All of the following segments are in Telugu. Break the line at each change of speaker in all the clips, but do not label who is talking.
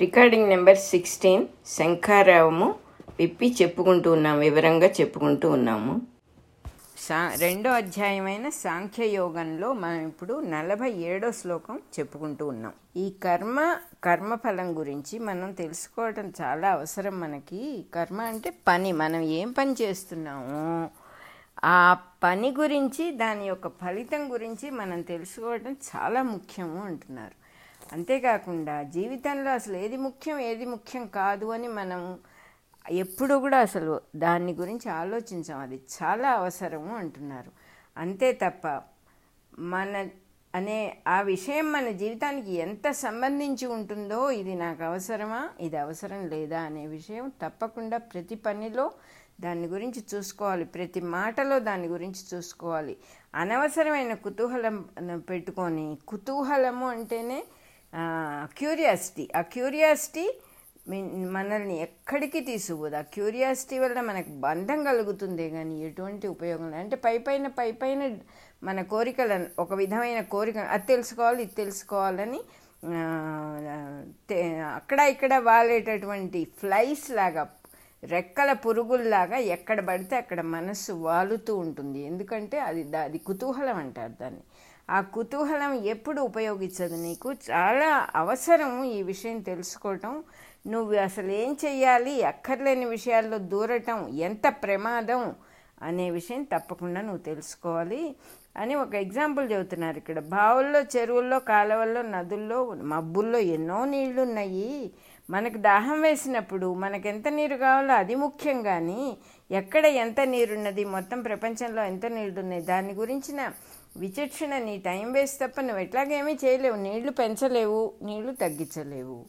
రికార్డింగ్ నెంబర్ సిక్స్టీన్ శంఖారావము విప్పి చెప్పుకుంటూ ఉన్నాం వివరంగా చెప్పుకుంటూ ఉన్నాము. సా రెండో అధ్యాయమైన సాంఖ్యయోగంలో మనం ఇప్పుడు నలభై ఏడో శ్లోకం చెప్పుకుంటూ ఉన్నాం. ఈ కర్మ కర్మఫలం గురించి మనం తెలుసుకోవడం చాలా అవసరం మనకి. కర్మ అంటే పని మనం ఏం పని చేస్తున్నామో ఆ పని గురించి దాని యొక్క ఫలితం గురించి మనం తెలుసుకోవడం చాలా ముఖ్యము అంటున్నారు. అంతేకాకుండా జీవితంలో అసలు ఏది ముఖ్యం ఏది ముఖ్యం కాదు అని మనం ఎప్పుడు కూడా అసలు దాని గురించి ఆలోచించాం. అది చాలా అవసరము అంటున్నారు. అంతే తప్ప మన అనే ఆ విషయం మన జీవితానికి ఎంత సంబంధించి ఉంటుందో ఇది నాకు అవసరమా ఇది అవసరం లేదా అనే విషయం తప్పకుండా ప్రతి పనిలో దాని గురించి చూసుకోవాలి. ప్రతి మాటలో దాని గురించి చూసుకోవాలి. అనవసరమైన కుతూహలం పెట్టుకొని కుతూహలము అంటేనే క్యూరియాసిటీ ఆ క్యూరియాసిటీ మనల్ని ఎక్కడికి తీసుకుపోదు. ఆ క్యూరియాసిటీ వల్ల మనకు బంధం కలుగుతుందే. కానీ ఎటువంటి ఉపయోగం లేదు. అంటే పై పైన పై పైన మన కోరికలను ఒక విధమైన కోరిక అది తెలుసుకోవాలి ఇది తెలుసుకోవాలని అక్కడ ఇక్కడ వాలేటటువంటి ఫ్లైస్ లాగా రెక్కల పురుగుల్లాగా ఎక్కడ పడితే అక్కడ మనస్సు వాలుతూ ఉంటుంది. ఎందుకంటే అది అది కుతూహలం అంటారు దాన్ని. ఆ కుతూహలం ఎప్పుడు ఉపయోగించదు నీకు? చాలా అవసరం ఈ విషయం తెలుసుకోవటం. నువ్వు అసలు ఏం చెయ్యాలి? అక్కర్లేని విషయాల్లో దూరటం ఎంత ప్రమాదం అనే విషయం తప్పకుండా నువ్వు తెలుసుకోవాలి. అని ఒక ఎగ్జాంపుల్ చెబుతున్నారు ఇక్కడ. బావుల్లో చెరువుల్లో కాలువల్లో నదుల్లో మబ్బుల్లో ఎన్నో నీళ్ళు ఉన్నాయి మనకు దాహం వేసినప్పుడు మనకు ఎంత నీరు కావాలో అది ముఖ్యం కానీ ఎక్కడ ఎంత నీరున్నది మొత్తం ప్రపంచంలో ఎంత నీళ్ళు ఉన్నాయి దాని గురించిన విచక్షణ నీ టైం వేస్ట్ తప్ప నువ్వు ఎట్లాగేమీ చేయలేవు. నీళ్ళు పెంచలేవు నీళ్ళు తగ్గించలేవు.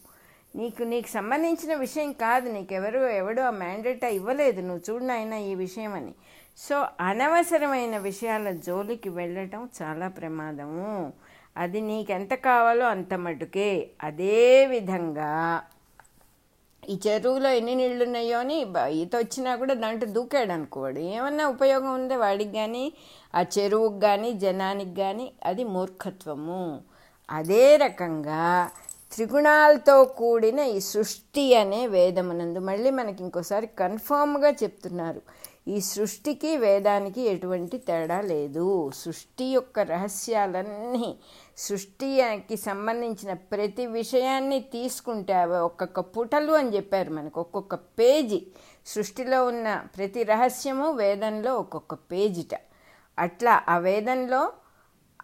నీకు నీకు సంబంధించిన విషయం కాదు. నీకెవరు ఎవడు ఆ మ్యాండేట్ ఇవ్వలేదు. నువ్వు చూడనైనా ఈ విషయం అని సో అనవసరమైన విషయాల జోలికి వెళ్ళటం చాలా ప్రమాదము. అది నీకెంత కావాలో అంత మటుకే. అదే విధంగా ఈ చెరువులో ఎన్ని నీళ్ళు ఉన్నాయో అని ఈత వచ్చినా కూడా దాంట్లో దూకాడు అనుకోడు ఏమన్నా ఉపయోగం ఉందా వాడికి కానీ ఆ చెరువుకి కానీ జనానికి కానీ అది మూర్ఖత్వము. అదే రకంగా త్రిగుణాలతో కూడిన ఈ సృష్టి అనే వేదమునందు మళ్ళీ మనకి ఇంకోసారి కన్ఫామ్గా చెప్తున్నారు. ఈ సృష్టికి వేదానికి ఎటువంటి తేడా లేదు. సృష్టి యొక్క రహస్యాలన్నీ సృష్టికి సంబంధించిన ప్రతి విషయాన్ని తీసుకుంటే అవి ఒక్కొక్క పుటలు అని చెప్పారు మనకు. ఒక్కొక్క పేజీ. సృష్టిలో ఉన్న ప్రతి రహస్యము వేదంలో ఒక్కొక్క పేజిట. అట్లా ఆ వేదంలో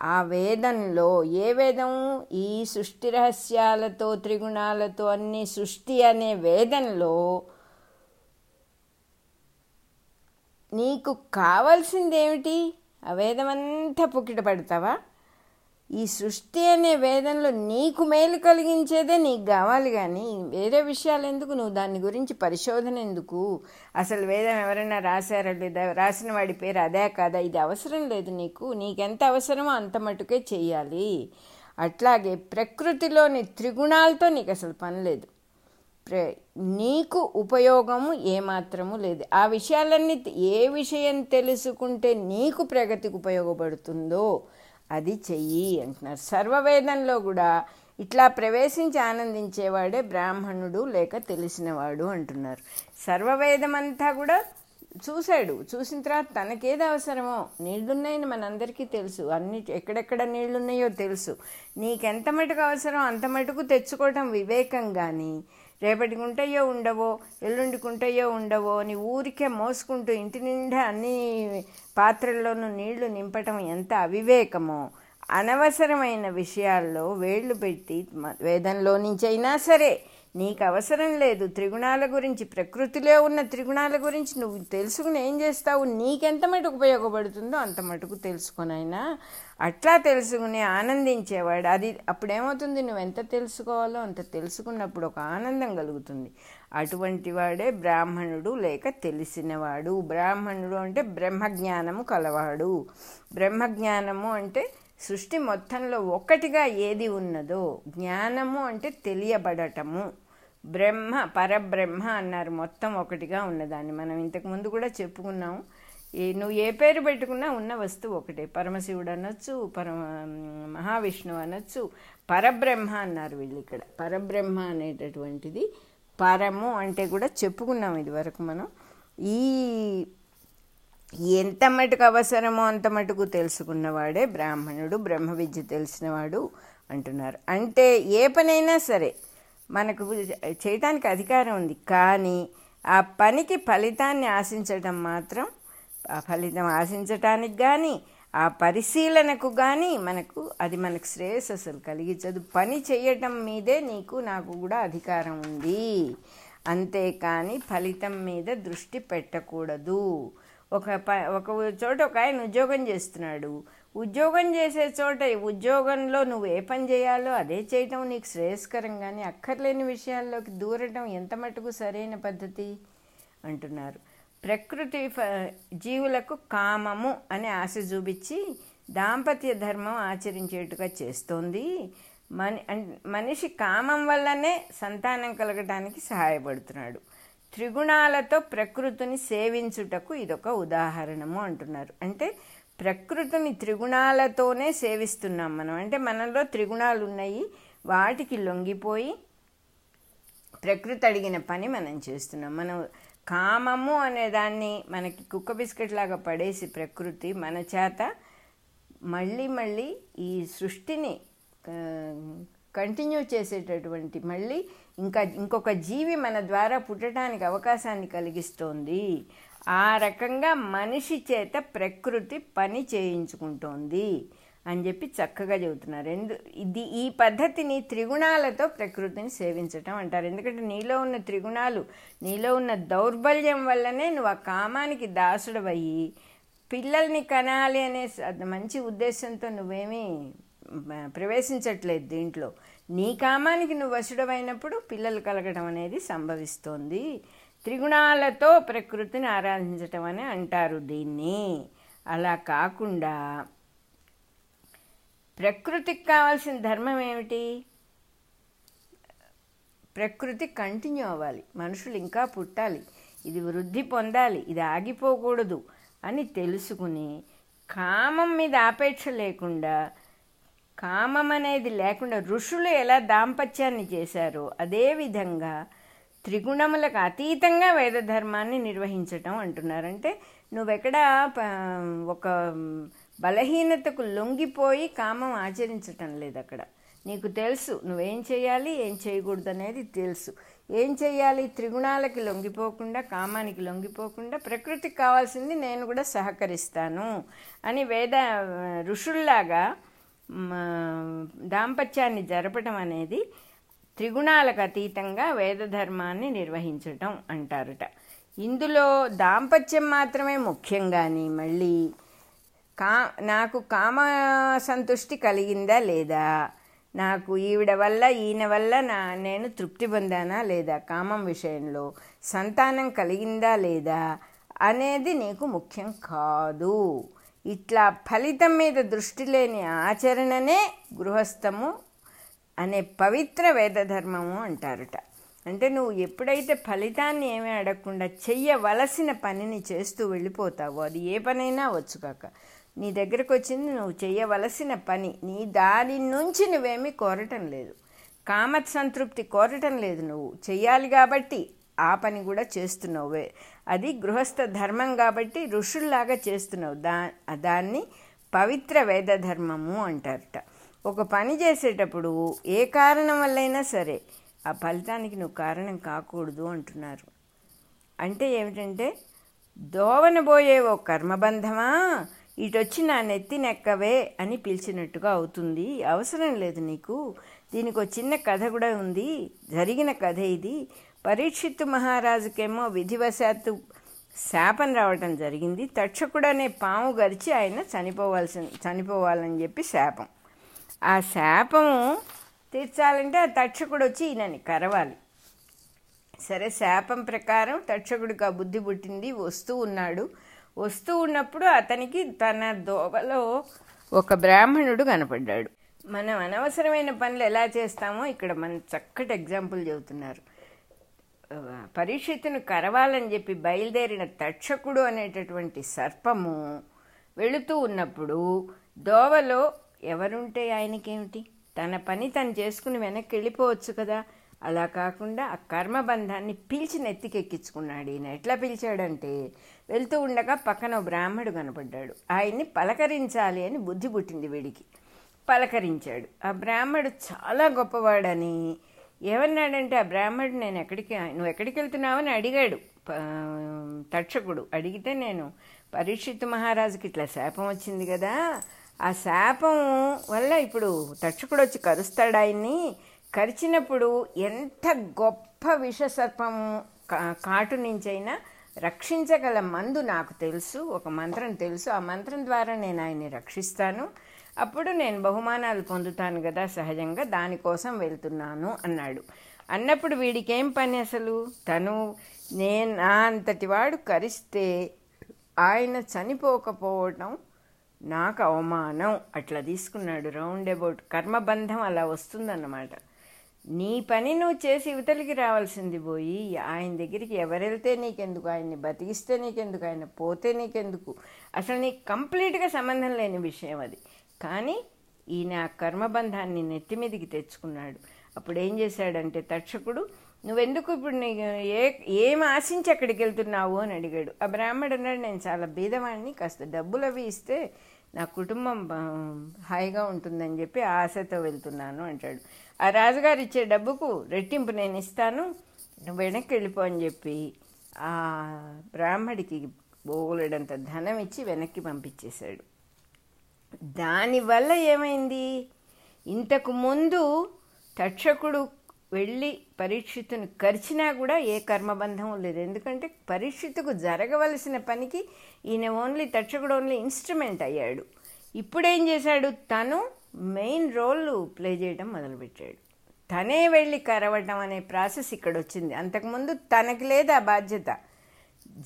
ఆ వేదంలో ఏ వేదం ఈ సృష్టి రహస్యాలతో త్రిగుణాలతో అన్ని సృష్టి అనే వేదంలో నీకు కావాల్సిందేమిటి? ఆ వేదమంతా పుక్కిట పడతావా? ఈ సృష్టి అనే వేదంలో నీకు మేలు కలిగించేదే నీకు కావాలి కానీ వేరే విషయాలు ఎందుకు? నువ్వు దాని గురించి పరిశోధన ఎందుకు? అసలు వేదం ఎవరైనా రాశారా లేదా? రాసిన వాడి పేరు అదే కాదా? ఇది అవసరం లేదు నీకు. నీకెంత అవసరమో అంత మటుకే చెయ్యాలి. అట్లాగే ప్రకృతిలోని త్రిగుణాలతో నీకు అసలు పని లేదు. నీకు ఉపయోగము ఏమాత్రము లేదు. ఆ విషయాలన్నీ ఏ విషయం తెలుసుకుంటే నీకు ప్రగతికి ఉపయోగపడుతుందో అది చెయ్యి అంటున్నారు. సర్వవేదంలో కూడా ఇట్లా ప్రవేశించి ఆనందించేవాడే బ్రాహ్మణుడు లేక తెలిసినవాడు అంటున్నారు. సర్వవేదమంతా కూడా చూశాడు. చూసిన తర్వాత తనకేది అవసరమో? నీళ్ళున్నాయని మనందరికీ తెలుసు. అన్ని ఎక్కడెక్కడ నీళ్ళున్నాయో తెలుసు. నీకెంత మటుకు అవసరం అంత మటుకు తెచ్చుకోవటం వివేకం కానీ రేపటికి ఉంటాయో ఉండవో ఎల్లుండికి ఉంటాయో ఉండవో అని ఊరికే మోసుకుంటూ ఇంటి నిండా అన్ని పాత్రల్లోనూ నీళ్ళు నింపటం ఎంత అవివేకమో. అనవసరమైన విషయాల్లో వేళ్ళు పెట్టి వేదంలో నుంచైనా సరే నీకు అవసరం లేదు. త్రిగుణాల గురించి ప్రకృతిలో ఉన్న త్రిగుణాల గురించి నువ్వు తెలుసుకుని ఏం చేస్తావు? నీకెంత మటుకు ఉపయోగపడుతుందో అంత మటుకు తెలుసుకునైనా అట్లా తెలుసుకుని ఆనందించేవాడు. అది అప్పుడేమవుతుంది? నువ్వు ఎంత తెలుసుకోవాలో అంత తెలుసుకున్నప్పుడు ఒక ఆనందం కలుగుతుంది. అటువంటి వాడే బ్రాహ్మణుడు లేక తెలిసినవాడు. బ్రాహ్మణుడు అంటే బ్రహ్మజ్ఞానము కలవాడు. బ్రహ్మజ్ఞానము అంటే సృష్టి మొత్తంలో ఒక్కటిగా ఏది ఉన్నదో జ్ఞానము అంటే తెలియబడటము. బ్రహ్మ పరబ్రహ్మ అన్నారు. మొత్తం ఒకటిగా ఉన్నదాన్ని మనం ఇంతకుముందు కూడా చెప్పుకున్నాం ఏ నువ్వు ఏ పేరు పెట్టుకున్నా ఉన్న వస్తువు ఒకటే. పరమశివుడు అనొచ్చు పరమ మహావిష్ణువు అనొచ్చు పరబ్రహ్మ అన్నారు వీళ్ళు ఇక్కడ. పరబ్రహ్మ అనేటటువంటిది పరము అంటే కూడా చెప్పుకున్నాం ఇది వరకు మనం. ఈ ఎంత మటుకు అవసరమో అంత మటుకు తెలుసుకున్నవాడే బ్రాహ్మణుడు బ్రహ్మ విద్య తెలిసినవాడు అంటున్నారు. అంటే ఏ పనైనా సరే మనకు చేయటానికి అధికారం ఉంది. కానీ ఆ పనికి ఫలితాన్ని ఆశించటం మాత్రం ఆ ఫలితం ఆశించటానికి కానీ ఆ పరిశీలనకు కానీ మనకు అది మనకు శ్రేయస్సు అసలు కలిగించదు. పని చేయటం మీదే నీకు నాకు కూడా అధికారం ఉంది. అంతేకాని ఫలితం మీద దృష్టి పెట్టకూడదు. ఒక ప ఒక చోట ఒక ఆయన ఉద్యోగం చేస్తున్నాడు. ఉద్యోగం చేసే చోట ఉద్యోగంలో నువ్వు ఏ పని చేయాలో అదే చేయటం నీకు శ్రేయస్కరం కానీ అక్కర్లేని విషయాల్లోకి దూరటం ఎంత మటుకు సరైన పద్ధతి? అంటున్నారు. ప్రకృతి ఫ- జీవులకు కామము అనే ఆశ చూపించి దాంపత్య ధర్మం ఆచరించేట్టుగా చేస్తోంది. మని మనిషి కామం వల్లనే సంతానం కలగటానికి సహాయపడుతున్నాడు. త్రిగుణాలతో ప్రకృతిని సేవించుటకు ఇదొక ఉదాహరణము అంటున్నారు. అంటే ప్రకృతిని త్రిగుణాలతోనే సేవిస్తున్నాం మనం. అంటే మనలో త్రిగుణాలు ఉన్నాయి వాటికి లొంగిపోయి ప్రకృతి అడిగిన పని మనం చేస్తున్నాం. మనం కామము అనే దాన్ని మనకి కుక్క బిస్కెట్ లాగా పడేసి ప్రకృతి మన చేత మళ్ళీ మళ్ళీ ఈ సృష్టిని కంటిన్యూ చేసేటటువంటి మళ్ళీ ఇంకా ఇంకొక జీవి మన ద్వారా పుట్టడానికి అవకాశాన్ని కలిగిస్తోంది. ఆ రకంగా మనిషి చేత ప్రకృతి పని చేయించుకుంటోంది అని చెప్పి చక్కగా చెబుతున్నారు. ఎందు ఇది ఈ పద్ధతిని త్రిగుణాలతో ప్రకృతిని సేవించటం అంటారు. ఎందుకంటే నీలో ఉన్న త్రిగుణాలు నీలో ఉన్న దౌర్బల్యం వల్లనే నువ్వు ఆ కామానికి దాసుడవయ్యి పిల్లల్ని కనాలి అనే మంచి ఉద్దేశంతో నువ్వేమీ ప్రవేశించట్లేదు దీంట్లో. నీ కామానికి నువ్వు వసుడమైనప్పుడు పిల్లలు కలగడం అనేది సంభవిస్తోంది. త్రిగుణాలతో ప్రకృతిని ఆరాధించటం అని అంటారు దీన్ని. అలా కాకుండా ప్రకృతికి కావాల్సిన ధర్మం ఏమిటి? ప్రకృతి కంటిన్యూ అవ్వాలి. మనుషులు ఇంకా పుట్టాలి. ఇది వృద్ధి పొందాలి. ఇది ఆగిపోకూడదు అని తెలుసుకుని కామం మీద ఆపేక్ష లేకుండా కామం అనేది లేకుండా ఋషులు ఎలా దాంపత్యాన్ని చేశారో అదేవిధంగా త్రిగుణములకు అతీతంగా వేద ధర్మాన్ని నిర్వహించటం అంటున్నారంటే నువ్వెక్కడ ఒక బలహీనతకు లొంగిపోయి కామం ఆచరించటం లేదు అక్కడ. నీకు తెలుసు నువ్వేం చేయాలి ఏం చేయకూడదు అనేది తెలుసు. ఏం చేయాలి? త్రిగుణాలకి లొంగిపోకుండా కామానికి లొంగిపోకుండా ప్రకృతికి కావాల్సింది నేను కూడా సహకరిస్తాను అని వేద ఋషుల్లాగా దాంపత్యాన్ని జరపటం అనేది త్రిగుణాలకు అతీతంగా వేద ధర్మాన్ని నిర్వహించటం అంటారట. ఇందులో దాంపత్యం మాత్రమే ముఖ్యం కానీ మళ్ళీ కా నాకు కామ సంతుష్టి కలిగిందా లేదా? నాకు ఈవిడ వల్ల ఈయన వల్ల నా నేను తృప్తి పొందానా లేదా కామం విషయంలో? సంతానం కలిగిందా లేదా? అనేది నీకు ముఖ్యం కాదు. ఇట్లా ఫలితం మీద దృష్టి లేని ఆచరణనే గృహస్థము అనే పవిత్ర వేద ధర్మము అంటారట. అంటే నువ్వు ఎప్పుడైతే ఫలితాన్ని ఏమీ అడగకుండా చెయ్యవలసిన పనిని చేస్తూ వెళ్ళిపోతావో అది ఏ పనైనా వచ్చు కాక. నీ దగ్గరకు వచ్చింది నువ్వు చేయవలసిన పని నీ దాని నుంచి నువ్వేమీ కోరటం లేదు. కామత్ సంతృప్తి కోరటం లేదు నువ్వు. చెయ్యాలి కాబట్టి ఆ పని కూడా చేస్తున్నావే. అది గృహస్థ ధర్మం కాబట్టి ఋషుల్లాగా చేస్తున్నావు. దా దాన్ని పవిత్ర వేద ధర్మము అంటారట. ఒక పని చేసేటప్పుడు ఏ కారణం వల్లైనా సరే ఆ ఫలితానికి నువ్వు కారణం కాకూడదు అంటున్నారు. అంటే ఏమిటంటే దోవనబోయే ఓ కర్మబంధమా ఇటొచ్చి నా నెత్తి నెక్కవే అని పిలిచినట్టుగా అవుతుంది. అవసరం లేదు నీకు. దీనికి ఒక చిన్న కథ కూడా ఉంది. జరిగిన కథ ఇది. పరీక్షిత్తు మహారాజుకేమో విధివశాత్తు శాపం రావటం జరిగింది. తక్షకుడు అనే పాము గరిచి ఆయన చనిపోవాల్సి చనిపోవాలని చెప్పి శాపం. ఆ శాపము తీర్చాలంటే ఆ తక్షకుడు వచ్చి ఈయనని కరవాలి. సరే శాపం ప్రకారం తక్షకుడికి ఆ బుద్ధి పుట్టింది వస్తూ ఉన్నాడు. వస్తూ ఉన్నప్పుడు అతనికి తన దోవలో ఒక బ్రాహ్మణుడు కనపడ్డాడు. మనం అనవసరమైన పనులు ఎలా చేస్తామో ఇక్కడ మనం చక్కటి ఎగ్జాంపుల్ చెబుతున్నారు. పరీక్షితును కరవాలని చెప్పి బయలుదేరిన తక్షకుడు అనేటటువంటి సర్పము వెళుతూ ఉన్నప్పుడు దోవలో ఎవరుంటే ఆయనకేమిటి? తన పని తను చేసుకుని వెనక్కి వెళ్ళిపోవచ్చు కదా. అలా కాకుండా ఆ కర్మబంధాన్ని పిలిచి నెత్తికెక్కించుకున్నాడు ఈయన. ఎట్లా పిలిచాడంటే వెళ్తూ ఉండగా పక్కన ఓ బ్రాహ్మడు కనపడ్డాడు. ఆయన్ని పలకరించాలి అని బుద్ధి పుట్టింది వీడికి. పలకరించాడు. ఆ బ్రాహ్మడు చాలా గొప్పవాడని ఏమన్నాడంటే ఆ బ్రాహ్మడు నేను ఎక్కడికి నువ్వు ఎక్కడికి వెళ్తున్నావని అడిగాడు. తక్షకుడు అడిగితే నేను పరీక్షిత్ మహారాజుకి ఇట్లా శాపం వచ్చింది కదా ఆ శాపం వల్ల ఇప్పుడు తక్షకుడు వచ్చి కరుస్తాడు ఆయన్ని. కరిచినప్పుడు ఎంత గొప్ప విషసర్పం కా- కాటు నుంచైనా రక్షించగల మందు నాకు తెలుసు ఒక మంత్రం తెలుసు. ఆ మంత్రం ద్వారా నేను ఆయన్ని రక్షిస్తాను. అప్పుడు నేను బహుమానాలు పొందుతాను కదా సహజంగా దానికోసం వెళ్తున్నాను అన్నాడు. అన్నప్పుడు వీడికేం పని అసలు? తను నేను నా అంతటి వాడు కరిస్తే ఆయన చనిపోకపోవటం నాకు అవమానం. అట్లా తీసుకున్నాడు రౌండ్ అబౌట్. కర్మబంధం అలా వస్తుందన్నమాట. నీ పని నువ్వు చేసి ఇవతలికి రావాల్సింది పోయి ఆయన దగ్గరికి ఎవరెళ్తే నీకెందుకు? ఆయన్ని బతికిస్తే నీకెందుకు? ఆయన పోతే నీకెందుకు? అసలు నీకు కంప్లీట్గా సంబంధం లేని విషయం అది. కానీ ఈయన ఆ కర్మబంధాన్ని నెత్తిమీదికి తెచ్చుకున్నాడు. అప్పుడు ఏం చేశాడంటే తక్షకుడు నువ్వెందుకు ఇప్పుడు నీ ఏ ఏం ఆశించి అక్కడికి వెళ్తున్నావు? అని అడిగాడు. ఆ బ్రాహ్మడు అన్నాడు నేను చాలా బీదవాడిని కాస్త డబ్బులు అవి ఇస్తే నా కుటుంబం హాయిగా ఉంటుందని చెప్పి ఆశతో వెళ్తున్నాను అంటాడు. ఆ రాజుగారు ఇచ్చే డబ్బుకు రెట్టింపు నేను ఇస్తాను నువ్వు వెనక్కి వెళ్ళిపో అని చెప్పి ఆ బ్రాహ్మడికి బోగులడంత ధనం ఇచ్చి వెనక్కి పంపించేశాడు. దానివల్ల ఏమైంది? ఇంతకు ముందు తక్షకుడు వెళ్ళి పరీక్షితుని కరిచినా కూడా ఏ కర్మబంధం లేదు. ఎందుకంటే పరీక్షితుకు జరగవలసిన పనికి ఈయన ఓన్లీ తక్షకుడు ఓన్లీ ఇన్స్ట్రుమెంట్ అయ్యాడు. ఇప్పుడేం చేశాడు? తను మెయిన్ రోల్ ప్లే చేయడం మొదలుపెట్టాడు. తనే వెళ్ళి కరవటం అనే ప్రాసెస్ ఇక్కడ వచ్చింది అంతకుముందు తనకి లేదు ఆ బాధ్యత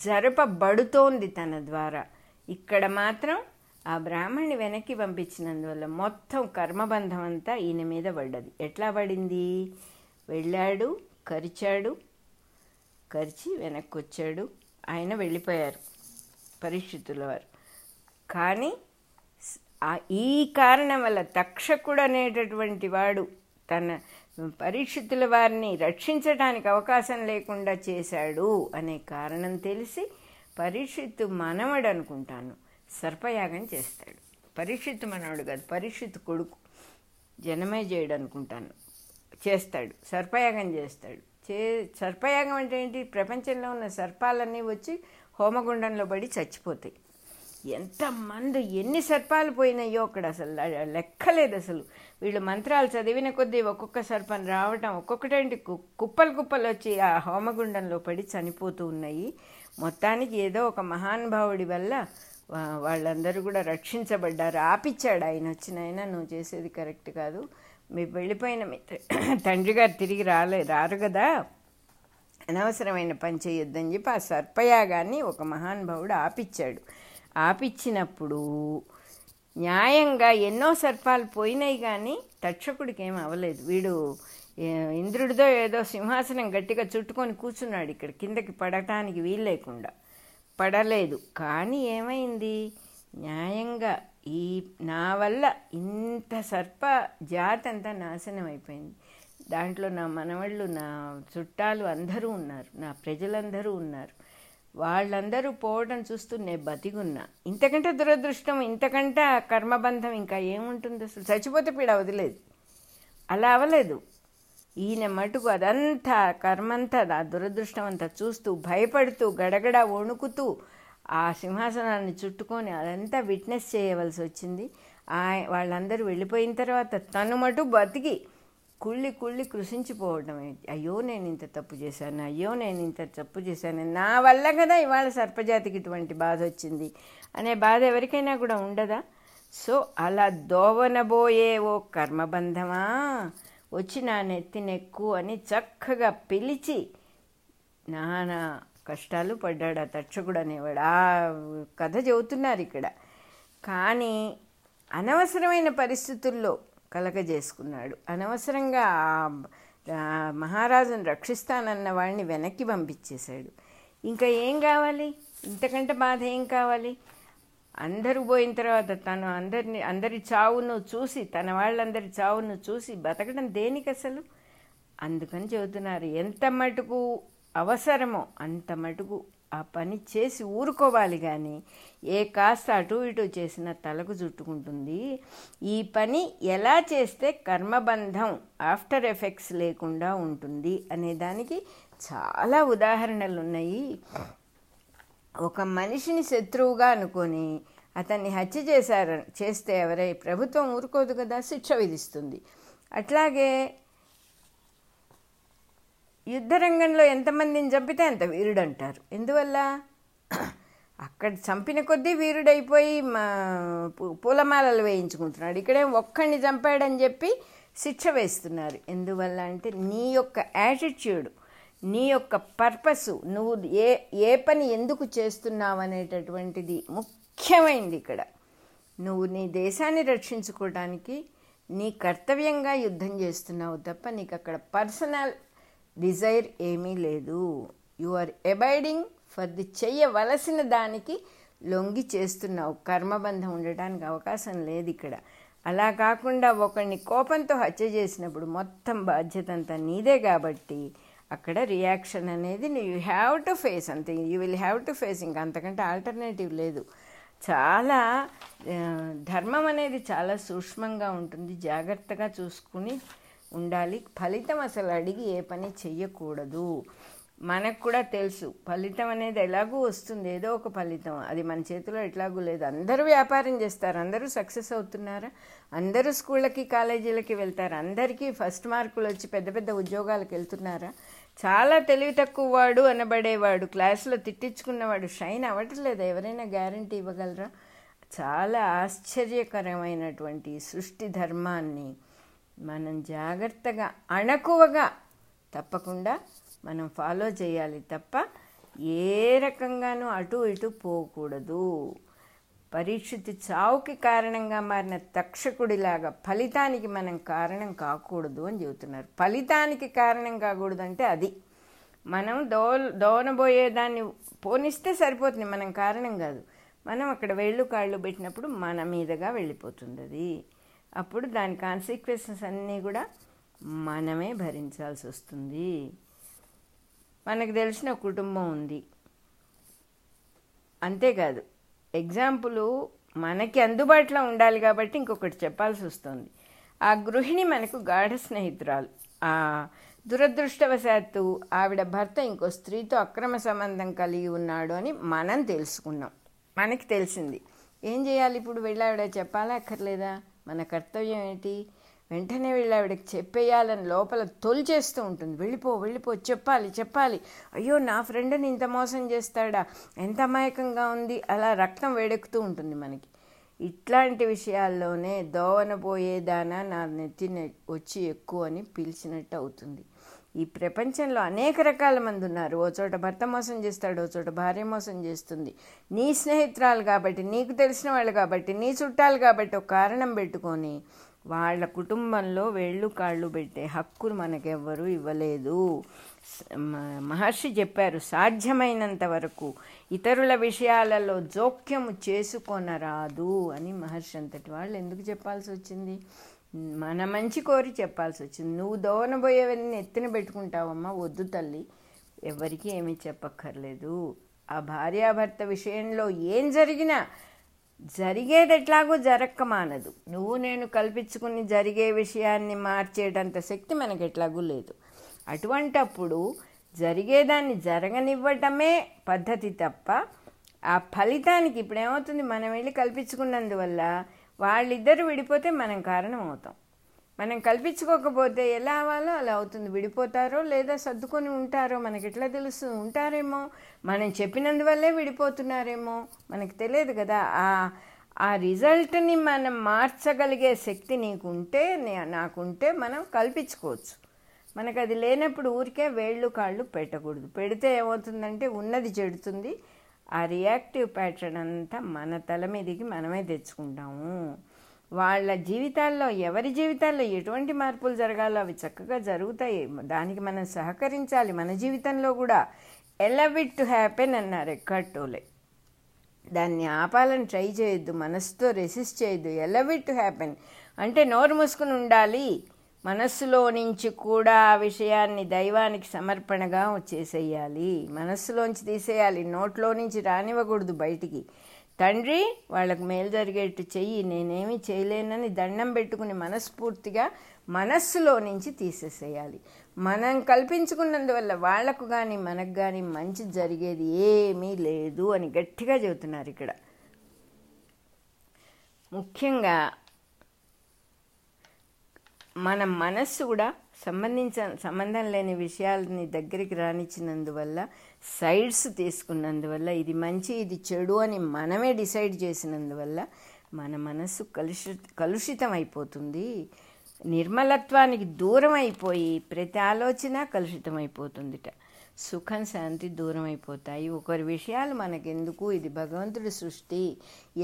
జరపబడుతోంది తన ద్వారా. ఇక్కడ మాత్రం ఆ బ్రాహ్మణ్ణి వెనక్కి పంపించినందువల్ల మొత్తం కర్మబంధం అంతా ఈయన మీద పడ్డది. ఎట్లా పడింది? వెళ్ళాడు కరిచాడు కరిచి వెనక్కి వచ్చాడు ఆయన వెళ్ళిపోయారు పరిస్థితుల వారు. కానీ ఈ కారణం వల్ల తక్షకుడు అనేటటువంటి వాడు తన పరిస్థితుల వారిని రక్షించడానికి అవకాశం లేకుండా చేశాడు అనే కారణం తెలిసి పరీక్షిత్తు మనవడు అనుకుంటాను సర్పయాగం చేస్తాడు. పరీక్షిత్ మనవాడు కాదు పరీక్షిత్ కొడుకు. జనమే చేయడు అనుకుంటాను చేస్తాడు సర్పయాగం చేస్తాడు. చే సర్పయాగం అంటే ఏంటి? ప్రపంచంలో ఉన్న సర్పాలన్నీ వచ్చి హోమగుండంలో పడి చచ్చిపోతాయి. ఎంతమంది ఎన్ని సర్పాలు పోయినాయో అక్కడ అసలు లెక్కలేదు అసలు. వీళ్ళు మంత్రాలు చదివిన కొద్దీ ఒక్కొక్క సర్పం రావటం ఒక్కొక్కటంటి కు- కుప్పలు కుప్పలు వచ్చి ఆ హోమగుండంలో పడి చనిపోతూ ఉన్నాయి. మొత్తానికి ఏదో ఒక మహానుభావుడి వల్ల వాళ్ళందరూ కూడా రక్షించబడ్డారు. ఆపిచ్చాడు ఆయన వచ్చిన ఆయన నువ్వు చేసేది కరెక్ట్ కాదు. మీ వెళ్ళిపోయిన మీ తండ్రి గారు తిరిగి రాలే రారు కదా. అనవసరమైన పని చేయొద్దని చెప్పి ఆ సర్పయాగాన్ని ఒక మహానుభావుడు ఆపిచ్చాడు. ఆపిచ్చినప్పుడు న్యాయంగా ఎన్నో సర్పాలు పోయినాయి కానీ తక్షకుడికి ఏం అవ్వలేదు వీడు ఇంద్రుడిదో ఏదో సింహాసనం గట్టిగా చుట్టుకొని కూర్చున్నాడు ఇక్కడ కిందకి పడటానికి వీలు లేకుండా. పడలేదు కానీ ఏమైంది? న్యాయంగా ఈ నా వల్ల ఇంత సర్ప జాతి అంతా నాశనం అయిపోయింది. దాంట్లో నా మనవళ్ళు నా చుట్టాలు అందరూ ఉన్నారు. నా ప్రజలందరూ ఉన్నారు. వాళ్ళందరూ పోవడం చూస్తూ నేను బతికున్నా. ఇంతకంటే దురదృష్టం ఇంతకంటే కర్మబంధం ఇంకా ఏముంటుంది అసలు? చచ్చిపోతే పీడ వదిలేదు. అలా అవ్వలేదు ఈయన మటుకు అదంతా కర్మంతా ఆ దురదృష్టం అంతా చూస్తూ భయపడుతూ గడగడ వణుకుతూ ఆ సింహాసనాన్ని చుట్టుకొని అదంతా విట్నెస్ చేయవలసి వచ్చింది. ఆ వాళ్ళందరూ వెళ్ళిపోయిన తర్వాత తను మటు బతికి కుళ్ళి కుళ్ళి కృషించిపోవడం అయ్యో నేను ఇంత తప్పు చేశాను అయ్యో నేను ఇంత తప్పు చేశాను నా వల్ల కదా ఇవాళ సర్పజాతికి ఇటువంటి బాధ వచ్చింది అనే బాధ ఎవరికైనా కూడా ఉండదా? సో అలా దోవనబోయే ఓ కర్మబంధమా? వచ్చి నా నెత్తి నెక్కు అని చక్కగా పిలిచి నానా కష్టాలు పడ్డాడు ఆ తక్షకుడు అనేవాడు. ఆ కథ చెబుతున్నారు ఇక్కడ. కానీ అనవసరమైన పరిస్థితుల్లో కలగజేసుకున్నాడు అనవసరంగా మహారాజును రక్షిస్తానన్న వాడిని వెనక్కి పంపించేశాడు. ఇంకా ఏం కావాలి? ఇంతకంటే బాధ ఏం కావాలి? అందరూ పోయిన తర్వాత తను అందరిని అందరి చావును చూసి తన వాళ్ళందరి చావును చూసి బతకడం దేనికి అసలు? అందుకని చెబుతున్నారు. ఎంత మటుకు అవసరమో అంత మటుకు ఆ పని చేసి ఊరుకోవాలి కానీ ఏ కాస్త అటు ఇటు చేసిన తలకు చుట్టుకుంటుంది. ఈ పని ఎలా చేస్తే కర్మబంధం ఆఫ్టర్ ఎఫెక్ట్స్ లేకుండా ఉంటుంది అనే దానికి చాలా ఉదాహరణలు ఉన్నాయి ఒక మనిషిని శత్రువుగా అనుకొని అతన్ని హత్య చేశారు చేస్తే ఎవరై? ప్రభుత్వం ఊరుకోదు కదా శిక్ష విధిస్తుంది. అట్లాగే యుద్ధరంగంలో ఎంతమందిని చంపితే అంత వీరుడు అంటారు ఎందువల్ల? అక్కడ చంపిన కొద్దీ వీరుడైపోయి మా పూలమాలలు వేయించుకుంటున్నాడు. ఇక్కడే ఒక్కడిని చంపాడని చెప్పి శిక్ష వేస్తున్నారు. ఎందువల్ల అంటే నీ యొక్క యాటిట్యూడ్ నీ యొక్క పర్పస్ నువ్వు ఏ ఏ పని ఎందుకు చేస్తున్నావు అనేటటువంటిది ముఖ్యమైనది ఇక్కడ. నువ్వు నీ దేశాన్ని రక్షించుకోవడానికి నీ కర్తవ్యంగా యుద్ధం చేస్తున్నావు తప్ప నీకు అక్కడ పర్సనల్ డిజైర్ ఏమీ లేదు. You are abiding for the చెయ్యవలసిన దానికి లొంగి చేస్తున్నావు. కర్మబంధం ఉండటానికి అవకాశం లేదు ఇక్కడ. అలా కాకుండా ఒకరిని కోపంతో హత్య చేసినప్పుడు మొత్తం బాధ్యత అంతా నీదే కాబట్టి అక్కడ రియాక్షన్ అనేది యూ హ్యావ్ టు ఫేస్ అంతే you will have to face ఇంకా అంతకంటే ఆల్టర్నేటివ్ లేదు. చాలా ధర్మం అనేది చాలా సూక్ష్మంగా ఉంటుంది. జాగ్రత్తగా చూసుకుని ఉండాలి. ఫలితం అసలు అడిగి ఏ పని చెయ్యకూడదు. మనకు కూడా తెలుసు. ఫలితం అనేది ఎలాగూ వస్తుంది. ఏదో ఒక ఫలితం. అది మన చేతిలో ఎట్లాగూ లేదు. అందరూ వ్యాపారం చేస్తారు. అందరూ సక్సెస్ అవుతున్నారా? అందరూ స్కూళ్ళకి కాలేజీలకి వెళ్తారు? అందరికీ ఫస్ట్ మార్కులు వచ్చి పెద్ద పెద్ద ఉద్యోగాలకు వెళ్తున్నారా? చాలా తెలివి తక్కువ వాడు అనబడేవాడు. క్లాసులో తిట్టించుకున్నవాడు షైన్ అవ్వట్లేదు. ఎవరైనా గ్యారంటీ ఇవ్వగలరా? చాలా ఆశ్చర్యకరమైనటువంటి సృష్టి ధర్మాన్ని మనం జాగ్రత్తగా అణకువగా తప్పకుండా మనం ఫాలో చేయాలి తప్ప ఏ రకంగానూ అటు ఇటు పోకూడదు. పరీక్షిత్ చావుకి కారణంగా మారిన తక్షకుడిలాగా ఫలితానికి మనం కారణం కాకూడదు అని చెబుతున్నారు. ఫలితానికి కారణం కాకూడదు అంటే అది. మనం దో దోనబోయేదాన్ని పోనిస్తే సరిపోతుంది మనం కారణం కాదు. మనం అక్కడ వేళ్ళు కాళ్ళు పెట్టినప్పుడు మన మీదగా వెళ్ళిపోతుంది అది అప్పుడు దాని కాన్సిక్వెన్సెస్ అన్నీ కూడా మనమే భరించాల్సి వస్తుంది. మనకు తెలిసిన కుటుంబం ఉంది. అంతేకాదు ఎగ్జాంపుల్ మనకి అందుబాటులో ఉండాలి కాబట్టి ఇంకొకటి చెప్పాల్సి వస్తుంది. ఆ గృహిణి మనకు గాఢ స్నేహితురాలు. ఆ దురదృష్టవశాత్తు ఆవిడ భర్త ఇంకో స్త్రీతో అక్రమ సంబంధం కలిగి ఉన్నాడు అని మనం తెలుసుకున్నాం. మనకి తెలిసింది. ఏం చేయాలి ఇప్పుడు? వెళ్ళావిడ చెప్పాలక్కర్లేదా చెప్పాలా అక్కర్లేదా? మన కర్తవ్యం ఏంటి వెంటనే వెళ్ళి ఆవిడకి చెప్పేయాలని లోపల తొలిచేస్తూ ఉంటుంది. వెళ్ళిపో వెళ్ళిపో చెప్పాలి చెప్పాలి. అయ్యో నా ఫ్రెండ్ని ఇంత మోసం చేస్తాడా? ఎంత అమాయకంగా ఉంది? అలా రక్తం వేడెక్కుతూ ఉంటుంది మనకి. ఇట్లాంటి విషయాల్లోనే దోవన పోయేదానా నా నెత్తిన వచ్చి ఎక్కువ అని పిలిచినట్టు అవుతుంది. ఈ ప్రపంచంలో అనేక రకాల మంది ఉన్నారు. ఓ చోట భర్త మోసం చేస్తాడు ఓ చోట భార్య మోసం చేస్తుంది. నీ స్నేహితురాలు కాబట్టి నీకు తెలిసిన వాళ్ళు కాబట్టి నీ చుట్టాలు కాబట్టి ఒక కారణం పెట్టుకొని వాళ్ళ కుటుంబంలో వేళ్ళు కాళ్ళు పెట్టే హక్కును మనకెవ్వరూ ఇవ్వలేదు. మహర్షి చెప్పారు సాధ్యమైనంత వరకు ఇతరుల విషయాలలో జోక్యము చేసుకొనరాదు అని మహర్షి అంతటి వాళ్ళు ఎందుకు చెప్పాల్సి వచ్చింది? మన మంచి కోరి చెప్పాల్సి వచ్చింది. నువ్వు దోవనబోయేవన్నీ ఎత్తున పెట్టుకుంటావమ్మా వద్దు తల్లి. ఎవరికీ ఏమీ చెప్పక్కర్లేదు. ఆ భార్యాభర్త విషయంలో ఏం జరిగినా జరిగేది ఎట్లాగో జరక్క మానదు నువ్వు నేను కల్పించుకుని జరిగే విషయాన్ని మార్చేటంత శక్తి మనకి ఎట్లాగూ లేదు. అటువంటప్పుడు జరిగేదాన్ని జరగనివ్వటమే పద్ధతి తప్ప ఆ ఫలితానికి ఇప్పుడు ఏమవుతుంది మనం వెళ్ళి కల్పించుకున్నందువల్ల వాళ్ళిద్దరు విడిపోతే మనం కారణం అవుతాం మనం కల్పించుకోకపోతే ఎలా అవ్వాలో అలా అవుతుంది. విడిపోతారో లేదా సర్దుకొని ఉంటారో మనకి ఎట్లా తెలుసు? ఉంటారేమో? మనం చెప్పినందువల్లే విడిపోతున్నారేమో. మనకు తెలియదు కదా. ఆ ఆ రిజల్ట్ని మనం మార్చగలిగే శక్తి నీకుంటే నాకుంటే మనం కల్పించుకోవచ్చు. మనకు అది లేనప్పుడు ఊరికే వేళ్ళు కాళ్ళు పెట్టకూడదు. పెడితే ఏమవుతుందంటే ఉన్నది చెడుతుంది. ఆ రియాక్టివ్ ప్యాటర్న్ అంతా మన తల మీదకి మనమే తెచ్చుకుంటాము. వాళ్ళ జీవితాల్లో ఎవరి జీవితాల్లో ఎటువంటి మార్పులు జరగాలో అవి చక్కగా జరుగుతాయి. దానికి మనం సహకరించాలి. మన జీవితంలో కూడా ఎలవ్ ఇట్ టు హ్యాపెన్ అన్నారు ఎక్కట్టోలే దాన్ని ఆపాలని ట్రై చేయొద్దు మనసుతో రెసిస్ట్ చేయొద్దు. Allow it to happen? అంటే నోరు మూసుకుని ఉండాలి. మనస్సులో నుంచి కూడా ఆ విషయాన్ని దైవానికి సమర్పణగా చేసేయాలి. మనస్సులోంచి తీసేయాలి. నోట్లో నుంచి రానివ్వకూడదు బయటికి. తండ్రి వాళ్ళకు మేలు జరిగేట్టు చెయ్యి. నేనేమి చేయలేనని దండం పెట్టుకుని మనస్ఫూర్తిగా మనస్సులో నుంచి తీసేసేయాలి. మనం కల్పించుకున్నందువల్ల వాళ్ళకు కానీ మనకు కానీ మంచి జరిగేది ఏమీ లేదు అని గట్టిగా చెబుతున్నారు ఇక్కడ. ముఖ్యంగా మన మనస్సు కూడా సంబంధించ సంబంధం లేని విషయాలని దగ్గరికి రానిచ్చినందువల్ల సైడ్స్ తీసుకున్నందువల్ల ఇది మంచి ఇది చెడు అని మనమే డిసైడ్ చేసినందువల్ల మన మనస్సు కలుషి కలుషితం అయిపోతుంది నిర్మలత్వానికి దూరం అయిపోయి ప్రతి ఆలోచన కలుషితం అయిపోతుందిట సుఖం శాంతి దూరం అయిపోతాయి ఒకరి విషయాలు మనకెందుకు? ఇది భగవంతుడి సృష్టి.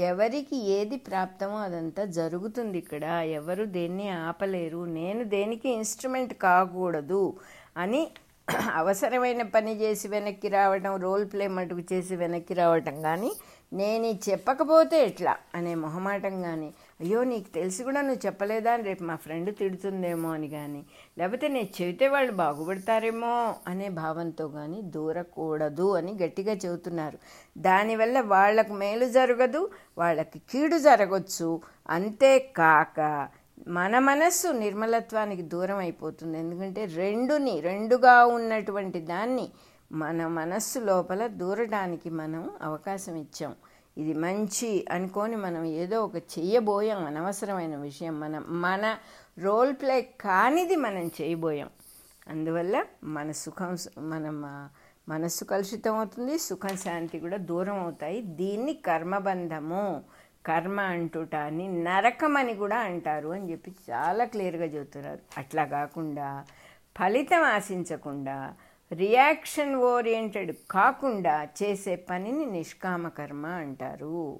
ఎవరికి ఏది ప్రాప్తమో అదంతా జరుగుతుంది ఇక్కడ. ఎవరు దేన్ని ఆపలేరు? నేను దేనికి ఇన్స్ట్రుమెంట్ కాకూడదు అని అవసరమైన పని చేసి వెనక్కి రావటం రోల్ ప్లే మటుకు చేసి వెనక్కి రావటం కానీ నేను చెప్పకపోతే ఎట్లా? అనే మొహమాటం కానీ అయ్యో నీకు తెలిసి కూడా నువ్వు చెప్పలేదా అని రేపు మా ఫ్రెండ్ తిడుతుందేమో అని కానీ లేకపోతే నేను చెబితే వాళ్ళు బాగుపడతారేమో అనే భావంతో కానీ దూరకూడదు అని గట్టిగా చెబుతున్నారు. దానివల్ల వాళ్ళకు మేలు జరగదు వాళ్ళకి కీడు జరగచ్చు. అంతేకాక మన మనస్సు నిర్మలత్వానికి దూరం అయిపోతుంది. ఎందుకంటే రెండుని రెండుగా ఉన్నటువంటి దాన్ని మన మనస్సు లోపల దూరడానికి మనం అవకాశం ఇచ్చాం. ఇది మంచి అనుకొని మనం ఏదో ఒక చెయ్యబోయాం అనవసరమైన విషయం. మనం మన రోల్ ప్లే కానిది మనం చేయబోయాం అందువల్ల మన సుఖం మన మనస్సు కలుషితం అవుతుంది సుఖం శాంతి కూడా దూరం అవుతాయి దీన్ని కర్మబంధము కర్మ అంటుటాన్ని అని నరకం అని కూడా అంటారు అని చెప్పి చాలా క్లియర్గా చెబుతున్నారు. అట్లా కాకుండా ఫలితం ఆశించకుండా రియాక్షన్ ఓరియంటెడ్ కాకుండా చేసే పనిని నిష్కామ కర్మ అంటారు.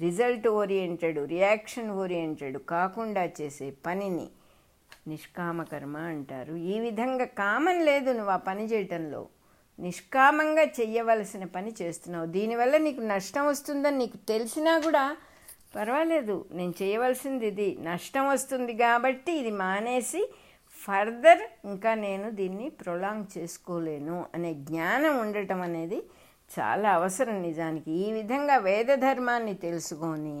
రిజల్ట్ ఓరియంటెడ్ రియాక్షన్ ఓరియంటెడ్ కాకుండా చేసే పనిని నిష్కామ కర్మ అంటారు. ఈ విధంగా కామం లేదు నువ్వు ఆ పని చేయటంలో. నిష్కామంగా చెయ్యవలసిన పని చేస్తున్నావు. దీనివల్ల నీకు నష్టం వస్తుందని నీకు తెలిసినా కూడా పర్వాలేదు. నేను చేయవలసింది ఇది. నష్టం వస్తుంది కాబట్టి ఇది మానేసి ఫర్దర్ ఇంకా నేను దీన్ని ప్రొలాంగ్ చేసుకోలేను అనే జ్ఞానం ఉండటం అనేది చాలా అవసరం నిజానికి. ఈ విధంగా వేద ధర్మాన్ని తెలుసుకొని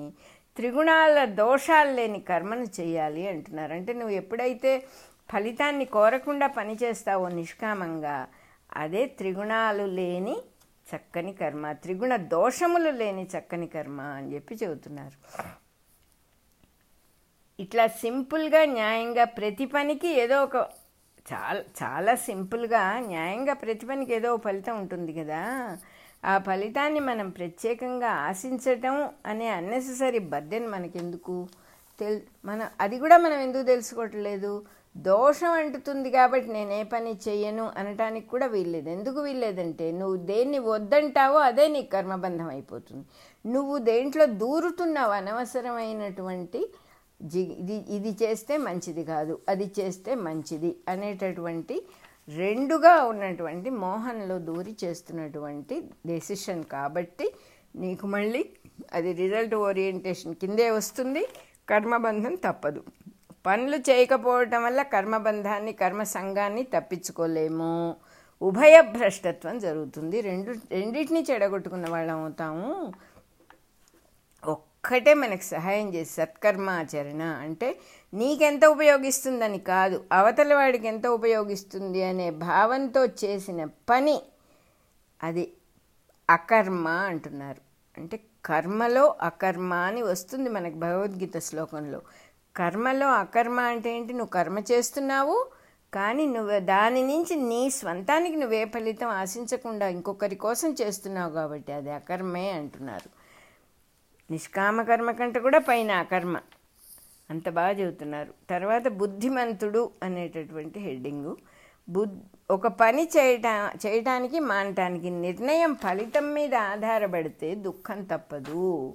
త్రిగుణాల దోషాలు లేని కర్మను చేయాలి అంటున్నారు. అంటే నువ్వు ఎప్పుడైతే ఫలితాన్ని కోరకుండా పనిచేస్తావో నిష్కామంగా అదే త్రిగుణాలు లేని చక్కని కర్మ త్రిగుణ దోషములు లేని చక్కని కర్మ అని చెప్పి చెబుతున్నారు. ఇట్లా సింపుల్గా న్యాయంగా ప్రతి పనికి ఏదో ఒక చాలా చాలా సింపుల్గా న్యాయంగా ప్రతి పనికి ఏదో ఒక ఫలితం ఉంటుంది కదా. ఆ ఫలితాన్ని మనం ప్రత్యేకంగా ఆశించటం అనే అన్నెసరీ బర్డెన్ మనకెందుకు? తెల్ మన అది కూడా మనం ఎందుకు తెలుసుకోవట్లేదు? దోషం అంటుతుంది కాబట్టి నేను ఏ పని చెయ్యను అనటానికి కూడా వీల్లేదు. ఎందుకు వీల్లేదంటే నువ్వు దేన్ని వద్దంటావో అదే నీకు కర్మబంధం అయిపోతుంది. నువ్వు దేంట్లో దూరుతున్నావు అనవసరమైనటువంటి ఇది ఇది చేస్తే మంచిది కాదు అది చేస్తే మంచిది అనేటటువంటి రెండుగా ఉన్నటువంటి మోహన్లో దూరి చేస్తున్నటువంటి డెసిషన్ కాబట్టి నీకు మళ్ళీ అది రిజల్ట్ ఓరియంటేషన్ కిందే వస్తుంది కర్మబంధం తప్పదు. పనులు చేయకపోవటం వల్ల కర్మబంధాన్ని కర్మ సంఘాన్ని తప్పించుకోలేము. ఉభయ భ్రష్టత్వం జరుగుతుంది. రెండు రెండింటిని చెడగొట్టుకున్న వాళ్ళం అవుతాము. ఒక్కటే మనకు సహాయం చేసి సత్కర్మాచరణ అంటే నీకెంత ఉపయోగిస్తుందని కాదు అవతల వాడికి ఎంత ఉపయోగిస్తుంది అనే భావంతో చేసిన పని అది అకర్మ అంటున్నారు. అంటే కర్మలో అకర్మ అని వస్తుంది మనకు భగవద్గీత శ్లోకంలో. కర్మలో అకర్మ అంటే ఏంటి? నువ్వు కర్మ చేస్తున్నావు కానీ నువ్వు దాని నుంచి నీ స్వంతానికి నువ్వే ఫలితం ఆశించకుండా ఇంకొకరి కోసం చేస్తున్నావు కాబట్టి అది అకర్మే అంటున్నారు. నిష్కామ కర్మ కంటే కూడా పైన అకర్మ అంత బాగా చెబుతున్నారు. తర్వాత బుద్ధిమంతుడు అనేటటువంటి హెడ్డింగు. బుద్ ఒక పని చేయటా చేయటానికి మానటానికి నిర్ణయం ఫలితం మీద ఆధారపడితే దుఃఖం తప్పదు.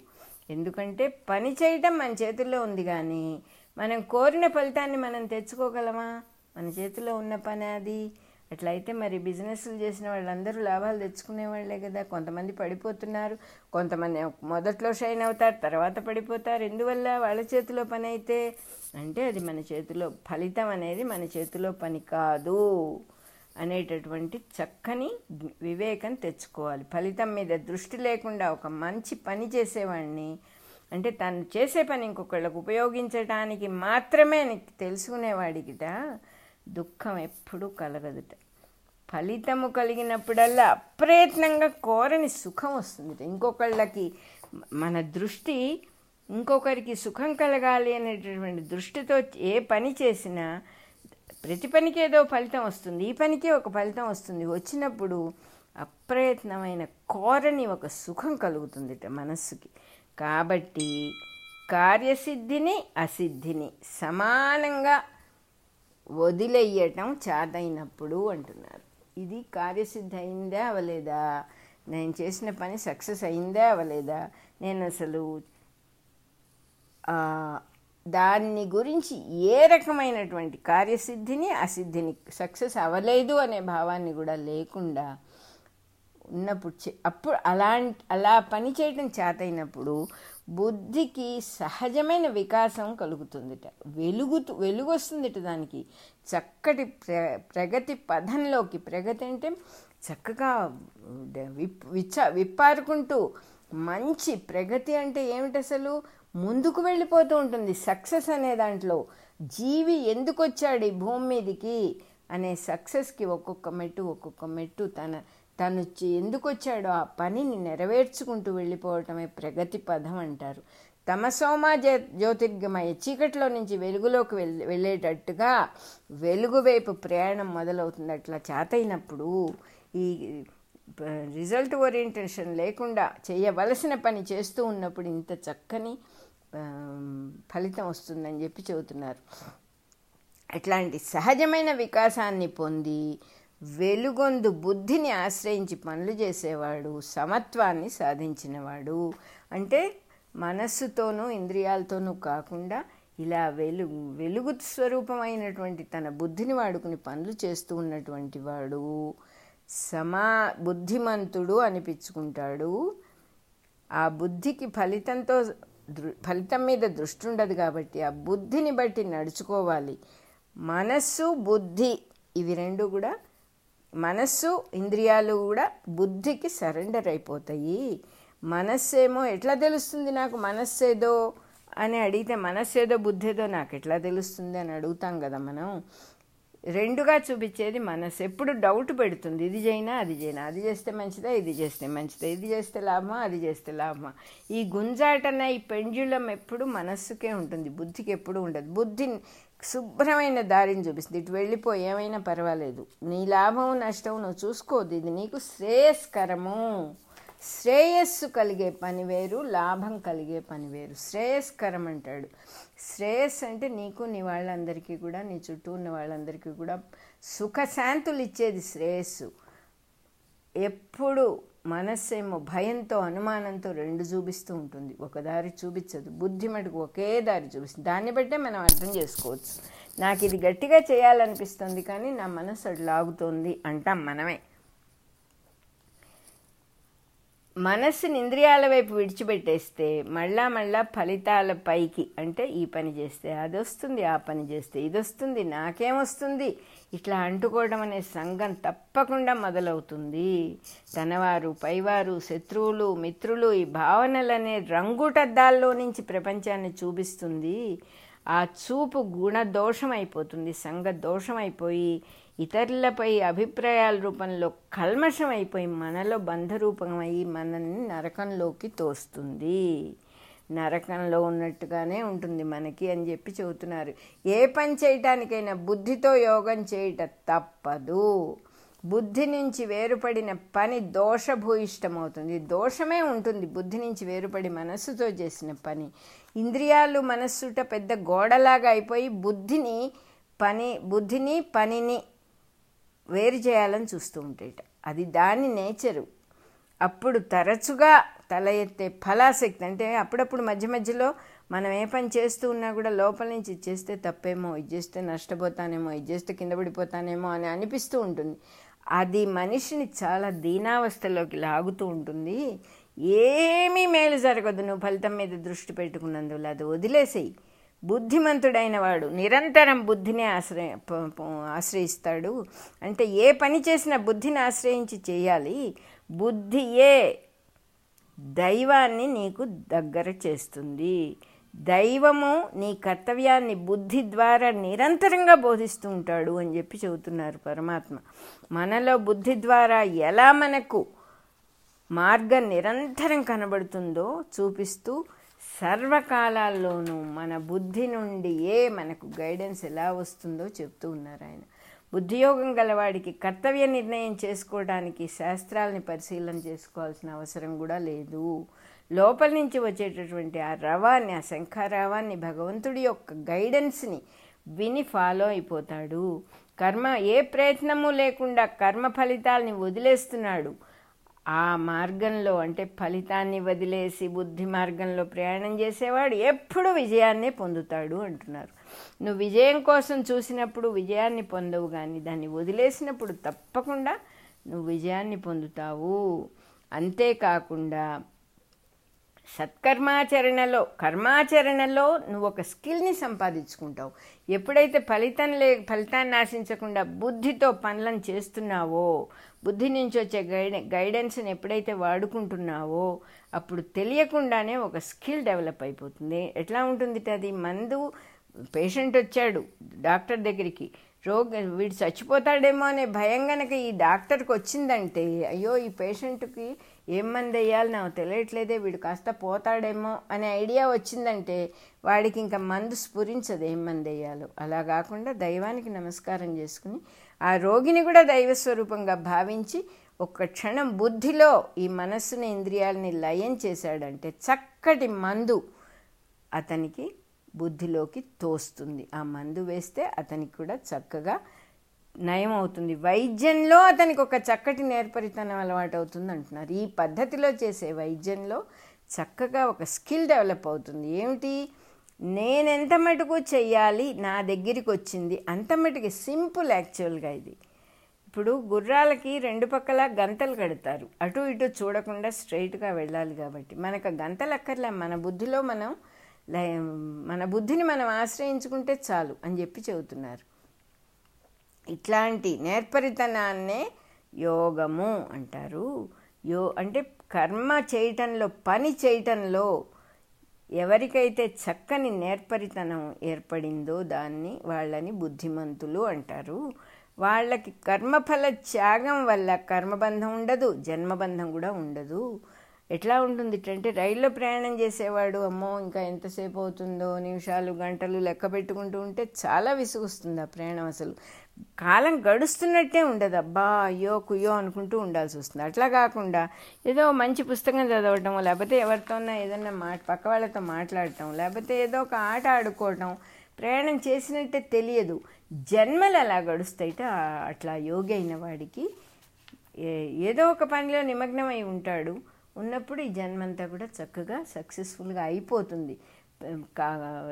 ఎందుకంటే పని చేయటం మన చేతుల్లో ఉంది కానీ మనం కోరిన ఫలితాన్ని మనం తెచ్చుకోగలమా? మన చేతిలో ఉన్న పని అది. అట్లయితే మరి బిజినెస్లు చేసిన వాళ్ళందరూ లాభాలు తెచ్చుకునే వాళ్ళే కదా. కొంతమంది పడిపోతున్నారు కొంతమంది మొదట్లో షైన్ అవుతారు తర్వాత పడిపోతారు. ఎందువల్ల వాళ్ళ చేతిలో పని అయితే? అంటే అది మన చేతిలో ఫలితం అనేది మన చేతిలో పని కాదు అనేటటువంటి చక్కని వివేకం తెచ్చుకోవాలి. ఫలితం మీద దృష్టి లేకుండా ఒక మంచి పని చేసేవాడిని అంటే తను చేసే పని ఇంకొకళ్ళకు ఉపయోగించడానికి మాత్రమే నీకు తెలుసుకునేవాడికిట దుఃఖం ఎప్పుడూ కలగదుట. ఫలితము కలిగినప్పుడల్లా అప్రయత్నంగా కోరని సుఖం వస్తుంది. ఇంకొకళ్ళకి మన దృష్టి ఇంకొకరికి సుఖం కలగాలి అనేటటువంటి దృష్టితో ఏ పని చేసినా ప్రతి పనికి ఏదో ఫలితం వస్తుంది. ఈ పనికి ఒక ఫలితం వస్తుంది. వచ్చినప్పుడు అప్రయత్నమైన కోరని ఒక సుఖం కలుగుతుంది మనస్సుకి. కాబట్టి కార్యసిద్ధిని అసిద్ధిని సమానంగా వదిలేయటం చాతైనప్పుడు అంటున్నారు. ఇది కార్యసిద్ధి అయిందా అవలేదా? నేను చేసిన పని సక్సెస్ అయిందా అవలేదా? నేను అసలు దాన్ని గురించి ఏ రకమైనటువంటి కార్యసిద్ధిని అసిద్ధిని సక్సెస్ అవ్వలేదు అనే భావాన్ని కూడా లేకుండా ఉన్నప్పుడు అప్పుడు అలా అలా పని చేయడం చేతైనప్పుడు బుద్ధికి సహజమైన వికాసం కలుగుతుందిట. వెలుగుతూ వెలుగు వస్తుందిట దానికి. చక్కటి ప్ర ప్రగతి పదంలోకి ప్రగతి అంటే చక్కగా విప్ విచ్చ విప్పారుకుంటూ మంచి ప్రగతి అంటే ఏమిటి అసలు ముందుకు వెళ్ళిపోతూ ఉంటుంది సక్సెస్ అనే దాంట్లో. జీవి ఎందుకు వచ్చాడు ఈ భూమి మీదకి? అనే సక్సెస్కి ఒక్కొక్క మెట్టు ఒక్కొక్క మెట్టు తన తను ఎందుకు వచ్చాడో ఆ పనిని నెరవేర్చుకుంటూ వెళ్ళిపోవటమే ప్రగతి పదం అంటారు. తమసోమ జ్యో జ్యోతిర్గమయ చీకట్లో నుంచి వెలుగులోకి వెళ్ళి వెళ్ళేటట్టుగా వెలుగు వైపు ప్రయాణం మొదలవుతుంది. అట్లా చేతైనప్పుడు ఈ రిజల్ట్ ఓరియంటేషన్ లేకుండా చేయవలసిన పని చేస్తూ ఉన్నప్పుడు ఇంత చక్కని ఫలితం వస్తుందని చెప్పి చెబుతున్నారు. అట్లాంటి సహజమైన వికాసాన్ని పొంది వెలుగొందు బుద్ధిని ఆశ్రయించి పనులు చేసేవాడు సమత్వాన్ని సాధించినవాడు. అంటే మనస్సుతోనూ ఇంద్రియాలతోనూ కాకుండా ఇలా వెలుగు వెలుగు స్వరూపమైనటువంటి తన బుద్ధిని వాడుకుని పనులు చేస్తూ ఉన్నటువంటి వాడు సమా బుద్ధిమంతుడు అనిపించుకుంటాడు. ఆ బుద్ధికి ఫలితంతో ఫలితం మీద దృష్టి ఉండదు కాబట్టి ఆ బుద్ధిని బట్టి నడుచుకోవాలి. మనస్సు బుద్ధి ఇవి రెండు కూడా మనస్సు ఇంద్రియాలు కూడా బుద్ధికి సరెండర్ అయిపోతాయి. మనస్సేమో ఎట్లా తెలుస్తుంది నాకు మనస్సేదో అని అడిగితే మనస్సేదో బుద్ధేదో నాకు ఎట్లా తెలుస్తుంది అని అడుగుతాం కదా మనం. రెండుగా చూపించేది మనసు ఎప్పుడు డౌట్ పెడుతుంది. ఇది చేయనా అది చేయనా. అది చేస్తే మంచిదా ఇది చేస్తే మంచిదా? ఇది చేస్తే లాభమా అది చేస్తే లాభమా? ఈ గుంజాటన ఈ పెంజులం ఎప్పుడు మనస్సుకే ఉంటుంది. బుద్ధికి ఎప్పుడు ఉండదు. బుద్ధి శుభ్రమైన దారిని చూపిస్తుంది. ఇటు వెళ్ళిపో ఏమైనా పర్వాలేదు. నీ లాభం నష్టం నువ్వు చూసుకోవద్దు. ఇది నీకు శ్రేయస్కరము. శ్రేయస్సు కలిగే పని వేరు లాభం కలిగే పని వేరు. శ్రేయస్కరం అంటాడు. శ్రేయస్ అంటే నీకు నీ వాళ్ళందరికీ కూడా నీ చుట్టూ ఉన్న వాళ్ళందరికీ కూడా సుఖశాంతులు ఇచ్చేది శ్రేయస్సు. ఎప్పుడు మనస్సేమో భయంతో అనుమానంతో రెండు చూపిస్తూ ఉంటుంది. ఒక దారి చూపించదు. బుద్ధి మటుకు ఒకే దారి చూపిస్తుంది. దాన్ని బట్టే మనం అర్థం చేసుకోవచ్చు. నాకు ఇది గట్టిగా చేయాలనిపిస్తుంది కానీ నా మనస్సు అటు లాగుతోంది అంటాం మనమే. మనస్సుని ఇంద్రియాల వైపు విడిచిపెట్టేస్తే మళ్ళా మళ్ళా ఫలితాల పైకి అంటే ఈ పని చేస్తే అది వస్తుంది ఆ పని చేస్తే ఇది వస్తుంది నాకేమొస్తుంది ఇట్లా అంటుకోవడం అనే సంఘం తప్పకుండా మొదలవుతుంది. తనవారు పైవారు శత్రువులు మిత్రులు ఈ భావనలనే రంగుటద్దాల్లో నుంచి ప్రపంచాన్ని చూపిస్తుంది. ఆ చూపు గుణదోషం అయిపోతుంది సంఘ దోషం అయిపోయి ఇతరులపై అభిప్రాయాల రూపంలో కల్మషం అయిపోయి మనలో బంధరూపమయ్యి మనల్ని నరకంలోకి తోస్తుంది. నరకంలో ఉన్నట్టుగానే ఉంటుంది మనకి అని చెప్పి చెబుతున్నారు. ఏ పని చేయటానికైనా బుద్ధితో యోగం చేయట తప్పదు. బుద్ధి నుంచి వేరుపడిన పని దోషభూయిష్టమవుతుంది. దోషమే ఉంటుంది బుద్ధి నుంచి వేరుపడి మనస్సుతో చేసిన పని. ఇంద్రియాలు మనస్సుట పెద్ద గోడలాగా అయిపోయి బుద్ధిని పని బుద్ధిని పనిని వేరు చేయాలని చూస్తూ ఉంటాయట. అది దాని నేచరు. అప్పుడు తరచుగా తల ఎత్తే ఫలాశక్తి అంటే అప్పుడప్పుడు మధ్య మధ్యలో మనం ఏ పని చేస్తూ ఉన్నా కూడా లోపల నుంచి ఇది చేస్తే తప్పేమో ఇది చేస్తే నష్టపోతానేమో ఇది చేస్తే కింద పడిపోతానేమో అని అనిపిస్తూ ఉంటుంది. అది మనిషిని చాలా దీనావస్థలోకి లాగుతూ ఉంటుంది. ఏమీ మేలు జరగదు. నువ్వు ఫలితం మీద దృష్టి పెట్టుకున్నందువల్ల అది వదిలేసేయి. బుద్ధిమంతుడైన వాడు నిరంతరం బుద్ధిని ఆశ్రయ ఆశ్రయిస్తాడు. అంటే ఏ పని చేసినా బుద్ధిని ఆశ్రయించి చేయాలి. బుద్ధియే దైవాన్ని నీకు దగ్గర చేస్తుంది. దైవము నీ కర్తవ్యాన్ని బుద్ధి ద్వారా నిరంతరంగా బోధిస్తూ ఉంటాడు అని చెప్పి చెబుతున్నారు పరమాత్మ. మనలో బుద్ధి ద్వారా ఎలా మనకు మార్గం నిరంతరం కనబడుతుందో చూపిస్తూ సర్వకాలాల్లోనూ మన బుద్ధి నుండి ఏ మనకు గైడెన్స్ ఎలా వస్తుందో చెప్తూ ఉన్నారు ఆయన. బుద్ధియోగం గలవాడికి కర్తవ్య నిర్ణయం చేసుకోవడానికి శాస్త్రాలని పరిశీలన చేసుకోవాల్సిన అవసరం కూడా లేదు. లోపల నుంచి వచ్చేటటువంటి ఆ రవాన్ని ఆ శంఖారావాన్ని భగవంతుడి యొక్క గైడెన్స్ని విని ఫాలో అయిపోతాడు. కర్మ ఏ ప్రయత్నము లేకుండా కర్మ ఫలితాలని వదిలేస్తున్నాడు. ఆ మార్గంలో అంటే ఫలితాన్ని వదిలేసి బుద్ధి మార్గంలో ప్రయాణం చేసేవాడు ఎప్పుడు విజయాన్నే పొందుతాడు అంటున్నారు. నువ్వు విజయం కోసం చూసినప్పుడు విజయాన్ని పొందవు కానీ దాన్ని వదిలేసినప్పుడు తప్పకుండా నువ్వు విజయాన్ని పొందుతావు. అంతేకాకుండా సత్కర్మాచరణలో కర్మాచరణలో నువ్వు ఒక స్కిల్ని సంపాదించుకుంటావు. ఎప్పుడైతే ఫలితం లే ఫలితాన్ని ఆశించకుండా బుద్ధితో పనులను చేస్తున్నావో బుద్ధి నుంచి వచ్చే గైడ గైడెన్స్ని ఎప్పుడైతే వాడుకుంటున్నావో అప్పుడు తెలియకుండానే ఒక స్కిల్ డెవలప్ అయిపోతుంది. ఎట్లా ఉంటుంది అది మందు పేషెంట్ వచ్చాడు డాక్టర్ దగ్గరికి. రోగ వీడు చచ్చిపోతాడేమో అనే భయం గనక ఈ డాక్టర్కి వచ్చిందంటే అయ్యో ఈ పేషెంట్కి ఏం మంది వేయాలి నాకు తెలియట్లేదే వీడు కాస్త పోతాడేమో అనే ఐడియా వచ్చిందంటే వాడికి ఇంకా మందు స్ఫురించదు ఏం మంది వేయాలో అలా కాకుండా దైవానికి నమస్కారం చేసుకుని ఆ రోగిని కూడా దైవ స్వరూపంగా భావించి ఒక్క క్షణం బుద్ధిలో ఈ మనస్సుని ఇంద్రియాలని లయం చేశాడంటే చక్కటి మందు అతనికి బుద్ధిలోకి తోస్తుంది. ఆ మందు వేస్తే అతనికి కూడా చక్కగా నయం అవుతుంది వైద్యంలో అతనికి ఒక చక్కటి నేర్పరితనం అలవాటు అవుతుంది అంటున్నారు ఈ పద్ధతిలో చేసే వైద్యంలో చక్కగా ఒక స్కిల్ డెవలప్ అవుతుంది. ఏమిటి? నేనెంత మటుకు చెయ్యాలి? నా దగ్గరికి వచ్చింది అంత మటుకు సింపుల్ యాక్చువల్గా ఇది. ఇప్పుడు గుర్రాలకి రెండు పక్కల గంతలు కడతారు. అటు ఇటు చూడకుండా స్ట్రైట్గా వెళ్ళాలి కాబట్టి. మనకు గంతలు అక్కర్లే. మన బుద్ధిలో మనం మన బుద్ధిని మనం ఆశ్రయించుకుంటే చాలు అని చెప్పి చెబుతున్నారు. ఇట్లాంటి నేర్పరితనాన్నే యోగము అంటారు. యో అంటే కర్మ చేయటంలో పని చేయటంలో ఎవరికైతే చక్కని నేర్పరితనం ఏర్పడిందో దాన్ని వాళ్ళని బుద్ధిమంతులు అంటారు. వాళ్ళకి కర్మఫల త్యాగం వల్ల కర్మబంధం ఉండదు జన్మబంధం కూడా ఉండదు. ఎట్లా ఉంటుంది అంటే రైల్లో ప్రయాణం చేసేవాడు అమ్మో ఇంకా ఎంతసేపు అవుతుందో నిమిషాలు గంటలు లెక్క పెట్టుకుంటూ ఉంటే చాలా విసుగుస్తుంది ఆ ప్రయాణం అసలు. కాలం గడుస్తున్నట్టే ఉండదు. అబ్బా అయ్యో కుయ్యో అనుకుంటూ ఉండాల్సి వస్తుంది. అట్లా కాకుండా ఏదో మంచి పుస్తకం చదవటం లేకపోతే ఎవరితోన్నా ఏదన్నా మాట పక్క వాళ్ళతో మాట్లాడటం లేకపోతే ఏదో ఒక ఆట ఆడుకోవటం ప్రయాణం చేసినట్టే తెలియదు. జన్మలు అలా గడుస్తాయిట అట్లా యోగి అయిన వాడికి ఏ- ఏదో ఒక పనిలో నిమగ్నమై ఉంటాడు. ఉన్నప్పుడు ఈ జన్మంతా కూడా చక్కగా సక్సెస్ఫుల్గా అయిపోతుంది.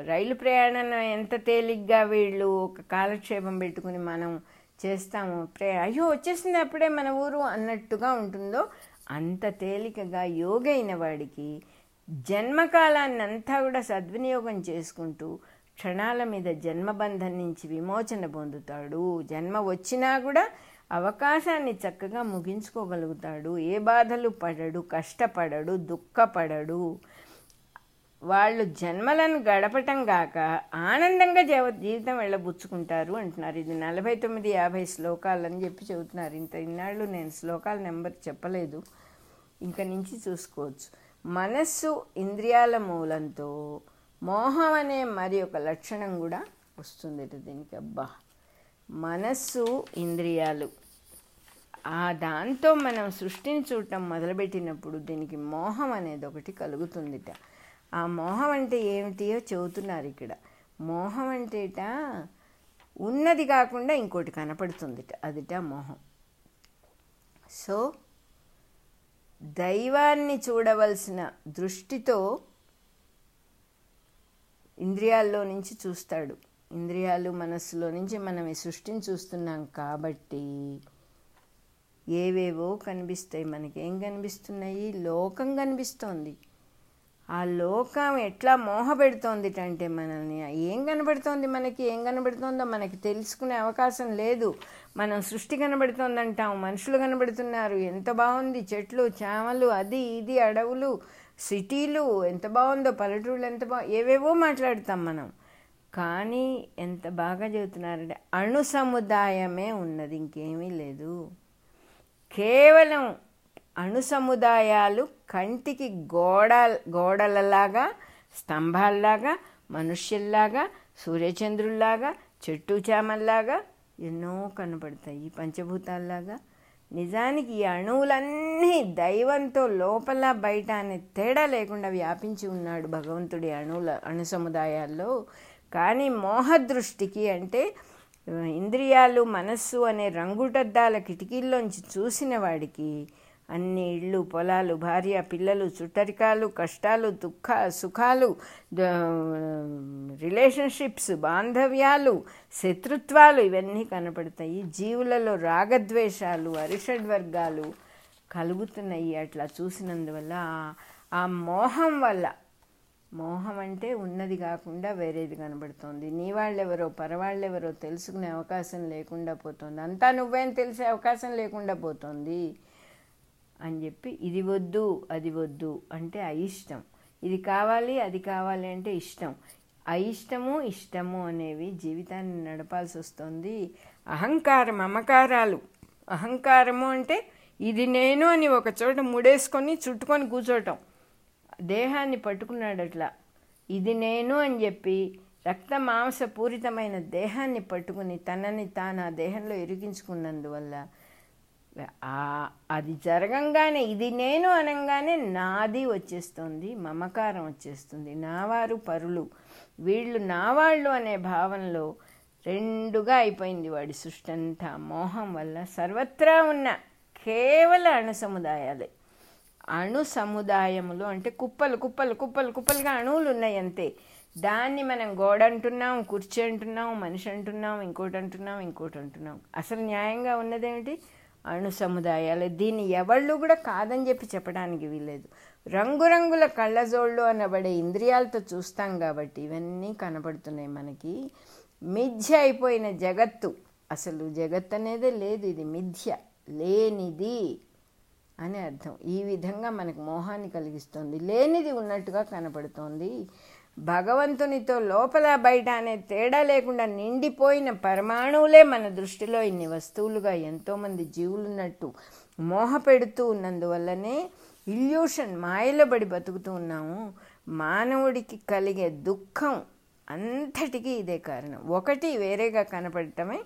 రైలు ప్రయాణం ఎంత తేలిగ్గా వీళ్ళు ఒక కాలక్షేపం పెట్టుకుని మనం చేస్తాము ప్రే అయ్యో వచ్చేసింది అప్పుడే మన ఊరు అన్నట్టుగా ఉంటుందో అంత తేలికగా యోగైన వాడికి జన్మకాలాన్ని అంతా కూడా సద్వినియోగం చేసుకుంటూ క్షణాల మీద జన్మబంధం నుంచి విమోచన పొందుతాడు. జన్మ వచ్చినా కూడా అవకాశాన్ని చక్కగా ముగించుకోగలుగుతాడు. ఏ బాధలు పడడు కష్టపడడు దుఃఖపడడు. వాళ్ళు జన్మలను గడపటం గాక ఆనందంగా జీవ జీవితం వెళ్ళబుచ్చుకుంటారు అంటున్నారు. ఇది నలభై తొమ్మిది యాభై శ్లోకాలని చెప్పి చెబుతున్నారు. ఇంత ఇన్నాళ్ళు నేను శ్లోకాల నెంబర్ చెప్పలేదు. ఇంక నుంచి చూసుకోవచ్చు. మనస్సు ఇంద్రియాల మూలంతో మోహం అనే మరి ఒక లక్షణం కూడా వస్తుంది దీనికి. అబ్బా! మనస్సు ఇంద్రియాలు. ఆ దాంతో మనం సృష్టిని చూడటం మొదలుపెట్టినప్పుడు దీనికి మోహం అనేది ఒకటి కలుగుతుందిట. ఆ మోహం అంటే ఏమిటియో చెబుతున్నారు ఇక్కడ. మోహం అంటేట ఉన్నది కాకుండా ఇంకోటి కనపడుతుందిట. అదిట మోహం. సో దైవాన్ని చూడవలసిన దృష్టితో ఇంద్రియాల్లో నుంచి చూస్తాడు. ఇంద్రియాలు మనస్సులో నుంచి మనం ఈ సృష్టిని చూస్తున్నాం కాబట్టి ఏవేవో కనిపిస్తాయి. మనకేం కనిపిస్తున్నాయి? లోకం కనిపిస్తోంది. ఆ లోకం ఎట్లా మోహపెడుతోంది అంటే మనల్ని. ఏం కనబడుతోంది మనకి? ఏం కనబడుతోందో మనకి తెలుసుకునే అవకాశం లేదు. మనం సృష్టి కనబడుతోందంటాం మనుషులు కనబడుతున్నారు. ఎంత బాగుంది? చెట్లు చేమలు అది ఇది అడవులు సిటీలు ఎంత బాగుందో? పల్లెటూళ్ళు ఎంత బా ఏవేవో మాట్లాడతాం మనం. కానీ ఎంత బాగా చెబుతున్నారంటే అణు సముదాయమే ఉన్నది ఇంకేమీ లేదు. కేవలం అణు సముదాయాలు కంటికి గోడ గోడలలాగా స్తంభాల్లాగా మనుష్యుల్లాగా సూర్యచంద్రుల్లాగా చెట్టు చామల్లాగా ఎన్నో కనపడతాయి. ఈ పంచభూతాల్లాగా నిజానికి ఈ అణువులన్నీ దైవంతో లోపల బయట అనే తేడా లేకుండా వ్యాపించి ఉన్నాడు భగవంతుడి అణువుల అణు సముదాయాల్లో కానీ మోహదృష్టికి అంటే ఇంద్రియాలు మనస్సు అనే రంగుటద్దాల కిటికీల్లోంచి చూసిన వాడికి అన్ని ఇళ్ళు పొలాలు భార్య పిల్లలు చుట్టరికాలు కష్టాలు దుఃఖ సుఖాలు రిలేషన్షిప్స్ బాంధవ్యాలు శత్రుత్వాలు ఇవన్నీ కనపడతాయి. జీవులలో రాగద్వేషాలు అరిషడ్ వర్గాలు కలుగుతున్నాయి అట్లా చూసినందువల్ల ఆ మోహం వల్ల. మోహం అంటే ఉన్నది కాకుండా వేరేది కనబడుతోంది నీ వాళ్ళెవరో పరవాళ్ళెవరో తెలుసుకునే అవకాశం లేకుండా పోతుంది. అంతా నువ్వేం తెలిసే అవకాశం లేకుండా పోతుంది. అని చెప్పి ఇది వద్దు అది వద్దు అంటే అయిష్టం. ఇది కావాలి అది కావాలి అంటే ఇష్టం. అయిష్టము ఇష్టము అనేవి జీవితాన్ని నడపాల్సి వస్తుంది. అహంకారం మమకారాలు. అహంకారము అంటే ఇది నేను అని ఒక చోట ముడేసుకొని చుట్టుకొని కూర్చోటం. దేహాన్ని పట్టుకున్నాడు అట్లా ఇది నేను అని చెప్పి రక్త మాంస పూరితమైన దేహాన్ని పట్టుకుని తనని తాను ఆ దేహంలో ఇరిగించుకున్నందువల్ల అది జరగంగానే ఇది నేను అనగానే నాది వచ్చేస్తుంది మమకారం వచ్చేస్తుంది. నావారు పరులు. వీళ్ళు నావాళ్ళు అనే భావనలో రెండుగా అయిపోయింది వాడి సృష్టి అంతా మోహం వల్ల సర్వత్రా ఉన్న కేవల అణు సముదాయాలే అణు సముదాయములు అంటే కుప్పలు కుప్పలు కుప్పలు కుప్పలుగా అణువులు ఉన్నాయి అంతే. దాన్ని మనం గోడ అంటున్నాం కుర్చీ అంటున్నాం మనిషి అంటున్నాం ఇంకోటి అంటున్నాం ఇంకోటి అంటున్నాం. అసలు న్యాయంగా ఉన్నదేమిటి? అణు సముదాయాలు. దీన్ని ఎవళ్ళు కూడా కాదని చెప్పి చెప్పడానికి వీలేదు రంగురంగుల కళ్ళజోళ్ళు అనబడే ఇంద్రియాలతో చూస్తాం కాబట్టి ఇవన్నీ కనపడుతున్నాయి మనకి. మిథ్య అయిపోయిన జగత్తు. అసలు జగత్ అనేదే లేదు ఇది మిథ్య. లేనిది అని అర్థం. ఈ విధంగా మనకు మోహాన్ని కలిగిస్తుంది. లేనిది ఉన్నట్టుగా కనపడుతోంది. భగవంతునితో లోపల బయట అనే తేడా లేకుండా నిండిపోయిన పరమాణువులే మన దృష్టిలో ఇన్ని వస్తువులుగా ఎంతోమంది జీవులున్నట్టు మోహ పెడుతూ ఉన్నందువల్లనే ఇల్యూషన్ మాయలో పడి బతుకుతూ ఉన్నాము. మానవుడికి కలిగే దుఃఖం అంతటికీ ఇదే కారణం. ఒకటి వేరేగా కనపడటమే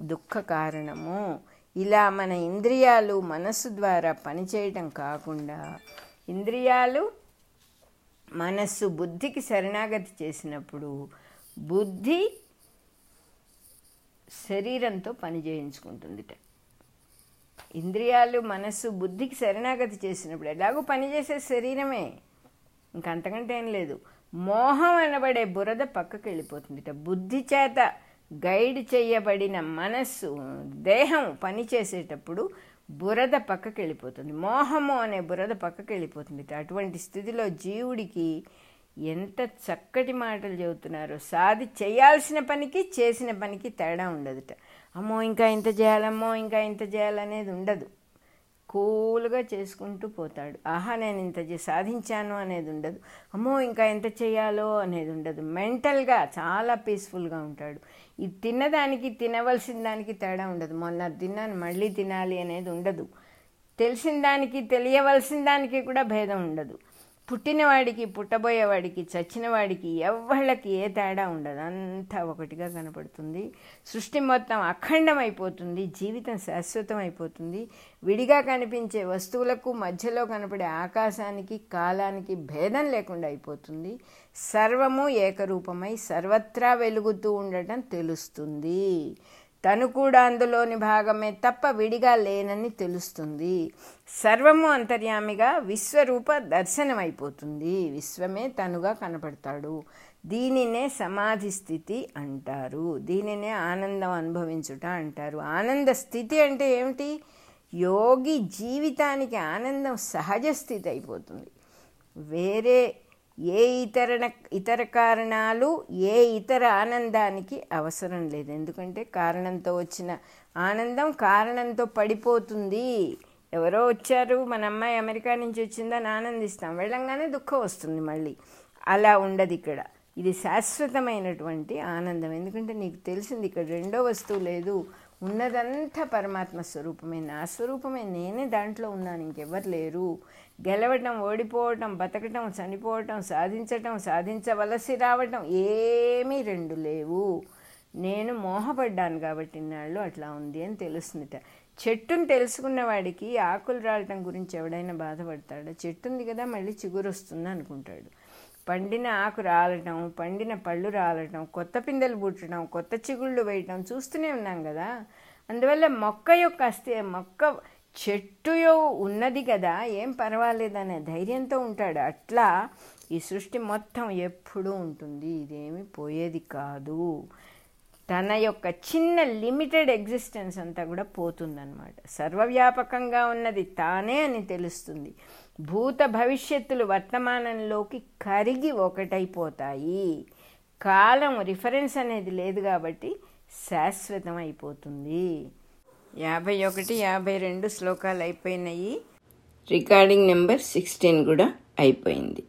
దుఃఖ కారణము. ఇలా మన ఇంద్రియాలు మనస్సు ద్వారా పనిచేయటం కాకుండా ఇంద్రియాలు మనస్సు బుద్ధికి శరణాగతి చేసినప్పుడు బుద్ధి శరీరంతో పని చేయించుకుంటుందిట. ఇంద్రియాలు మనస్సు బుద్ధికి శరణాగతి చేసినప్పుడు ఎలాగో పనిచేసే శరీరమే. ఇంకంతకంటే ఏం లేదు. మోహం అనబడే బురద పక్కకి వెళ్ళిపోతుందిట. బుద్ధి చేత గైడ్ చేయబడిన మనస్సు దేహం పనిచేసేటప్పుడు బురద పక్కకి వెళ్ళిపోతుంది. మోహము అనే బురద పక్కకి వెళ్ళిపోతుంది. అటువంటి స్థితిలో జీవుడికి ఎంత చక్కటి మాటలు చెబుతున్నారో సాధి చేయాల్సిన పనికి చేసిన పనికి తేడా ఉండదుట. అమ్మో ఇంకా ఇంత చేయాలమ్మో ఇంకా ఇంత చేయాలనేది ఉండదు. కూల్గా చేసుకుంటూ పోతాడు. ఆహా నేను ఇంత సాధించాను అనేది ఉండదు. అమ్మో ఇంకా ఎంత చేయాలో అనేది ఉండదు. మెంటల్గా చాలా పీస్ఫుల్గా ఉంటాడు. ఇది తిన్నదానికి తినవలసిన దానికి తేడా ఉండదు. మొన్న తిన్నాను మళ్ళీ తినాలి అనేది ఉండదు. తెలిసిన దానికి తెలియవలసిన దానికి కూడా భేదం ఉండదు. పుట్టినవాడికి పుట్టబోయేవాడికి చచ్చినవాడికి ఎవ్వళ్ళకి ఏ తేడా ఉండదు. అంతా ఒకటిగా కనపడుతుంది. సృష్టి మొత్తం అఖండమైపోతుంది. జీవితం శాశ్వతం అయిపోతుంది విడిగా కనిపించే వస్తువులకు మధ్యలో కనపడే ఆకాశానికి కాలానికి భేదం లేకుండా అయిపోతుంది. సర్వము ఏకరూపమై సర్వత్రా వెలుగుతూ ఉండటం తెలుస్తుంది. తను కూడా అందులోని భాగమే తప్ప విడిగా లేనని తెలుస్తుంది. సర్వము అంతర్యామిగా విశ్వరూప దర్శనమైపోతుంది. విశ్వమే తనుగా కనపడతాడు. దీనినే సమాధి స్థితి అంటారు. దీనినే ఆనందం అనుభవించుట అంటారు. ఆనంద స్థితి అంటే ఏమిటి? యోగి జీవితానికి ఆనందం సహజ స్థితి అయిపోతుంది. వేరే ఏ ఇతర ఇతర కారణాలు ఏ ఇతర ఆనందానికి అవసరం లేదు. ఎందుకంటే కారణంతో వచ్చిన ఆనందం కారణంతో పడిపోతుంది. ఎవరో వచ్చారు మన అమ్మాయి అమెరికా నుంచి వచ్చిందని ఆనందిస్తాం. వెళ్ళంగానే దుఃఖం వస్తుంది మళ్ళీ. అలా ఉండదు ఇక్కడ. ఇది శాశ్వతమైనటువంటి ఆనందం. ఎందుకంటే నీకు తెలిసింది ఇక్కడ రెండో వస్తువు లేదు. ఉన్నదంతా పరమాత్మ స్వరూపమే. నా స్వరూపమే. నేనే దాంట్లో ఉన్నాను. ఇంకెవ్వరు లేరు. గెలవటం ఓడిపోవటం బతకటం చనిపోవటం సాధించటం సాధించవలసి రావటం ఏమీ రెండు లేవు. నేను మోహపడ్డాను కాబట్టి ఇన్నాళ్ళు అట్లా ఉంది అని తెలుస్తుందిట. చెట్టును తెలుసుకున్న వాడికి ఆకులు రాలటం గురించి ఎవడైనా బాధపడతాడు? చెట్టు ఉంది కదా మళ్ళీ చిగురు వస్తుంది అనుకుంటాడు. పండిన ఆకు రాలటం పండిన పళ్ళు రాలటం కొత్త పిందెలు పుట్టడం కొత్త చిగుళ్ళు వేయటం చూస్తూనే ఉన్నాం కదా. అందువల్ల మొక్క యొక్క అస్థి మొక్క చెట్టు ఉన్నది కదా ఏం పర్వాలేదనే ధైర్యంతో ఉంటాడు. అట్లా ఈ సృష్టి మొత్తం ఎప్పుడూ ఉంటుంది. ఇదేమి పోయేది కాదు. తన యొక్క చిన్న లిమిటెడ్ ఎగ్జిస్టెన్స్ అంతా కూడా పోతుందన్నమాట. సర్వవ్యాపకంగా ఉన్నది తానే అని తెలుస్తుంది. భూత భవిష్యత్తులు వర్తమానంలోకి కరిగి ఒకటైపోతాయి. కాలం రిఫరెన్స్ అనేది లేదు కాబట్టి శాశ్వతం అయిపోతుంది. యాభై ఒకటి యాభై రెండు శ్లోకాలు అయిపోయినాయి. రికార్డింగ్ నెంబర్ సిక్స్టీన్ కూడా అయిపోయింది.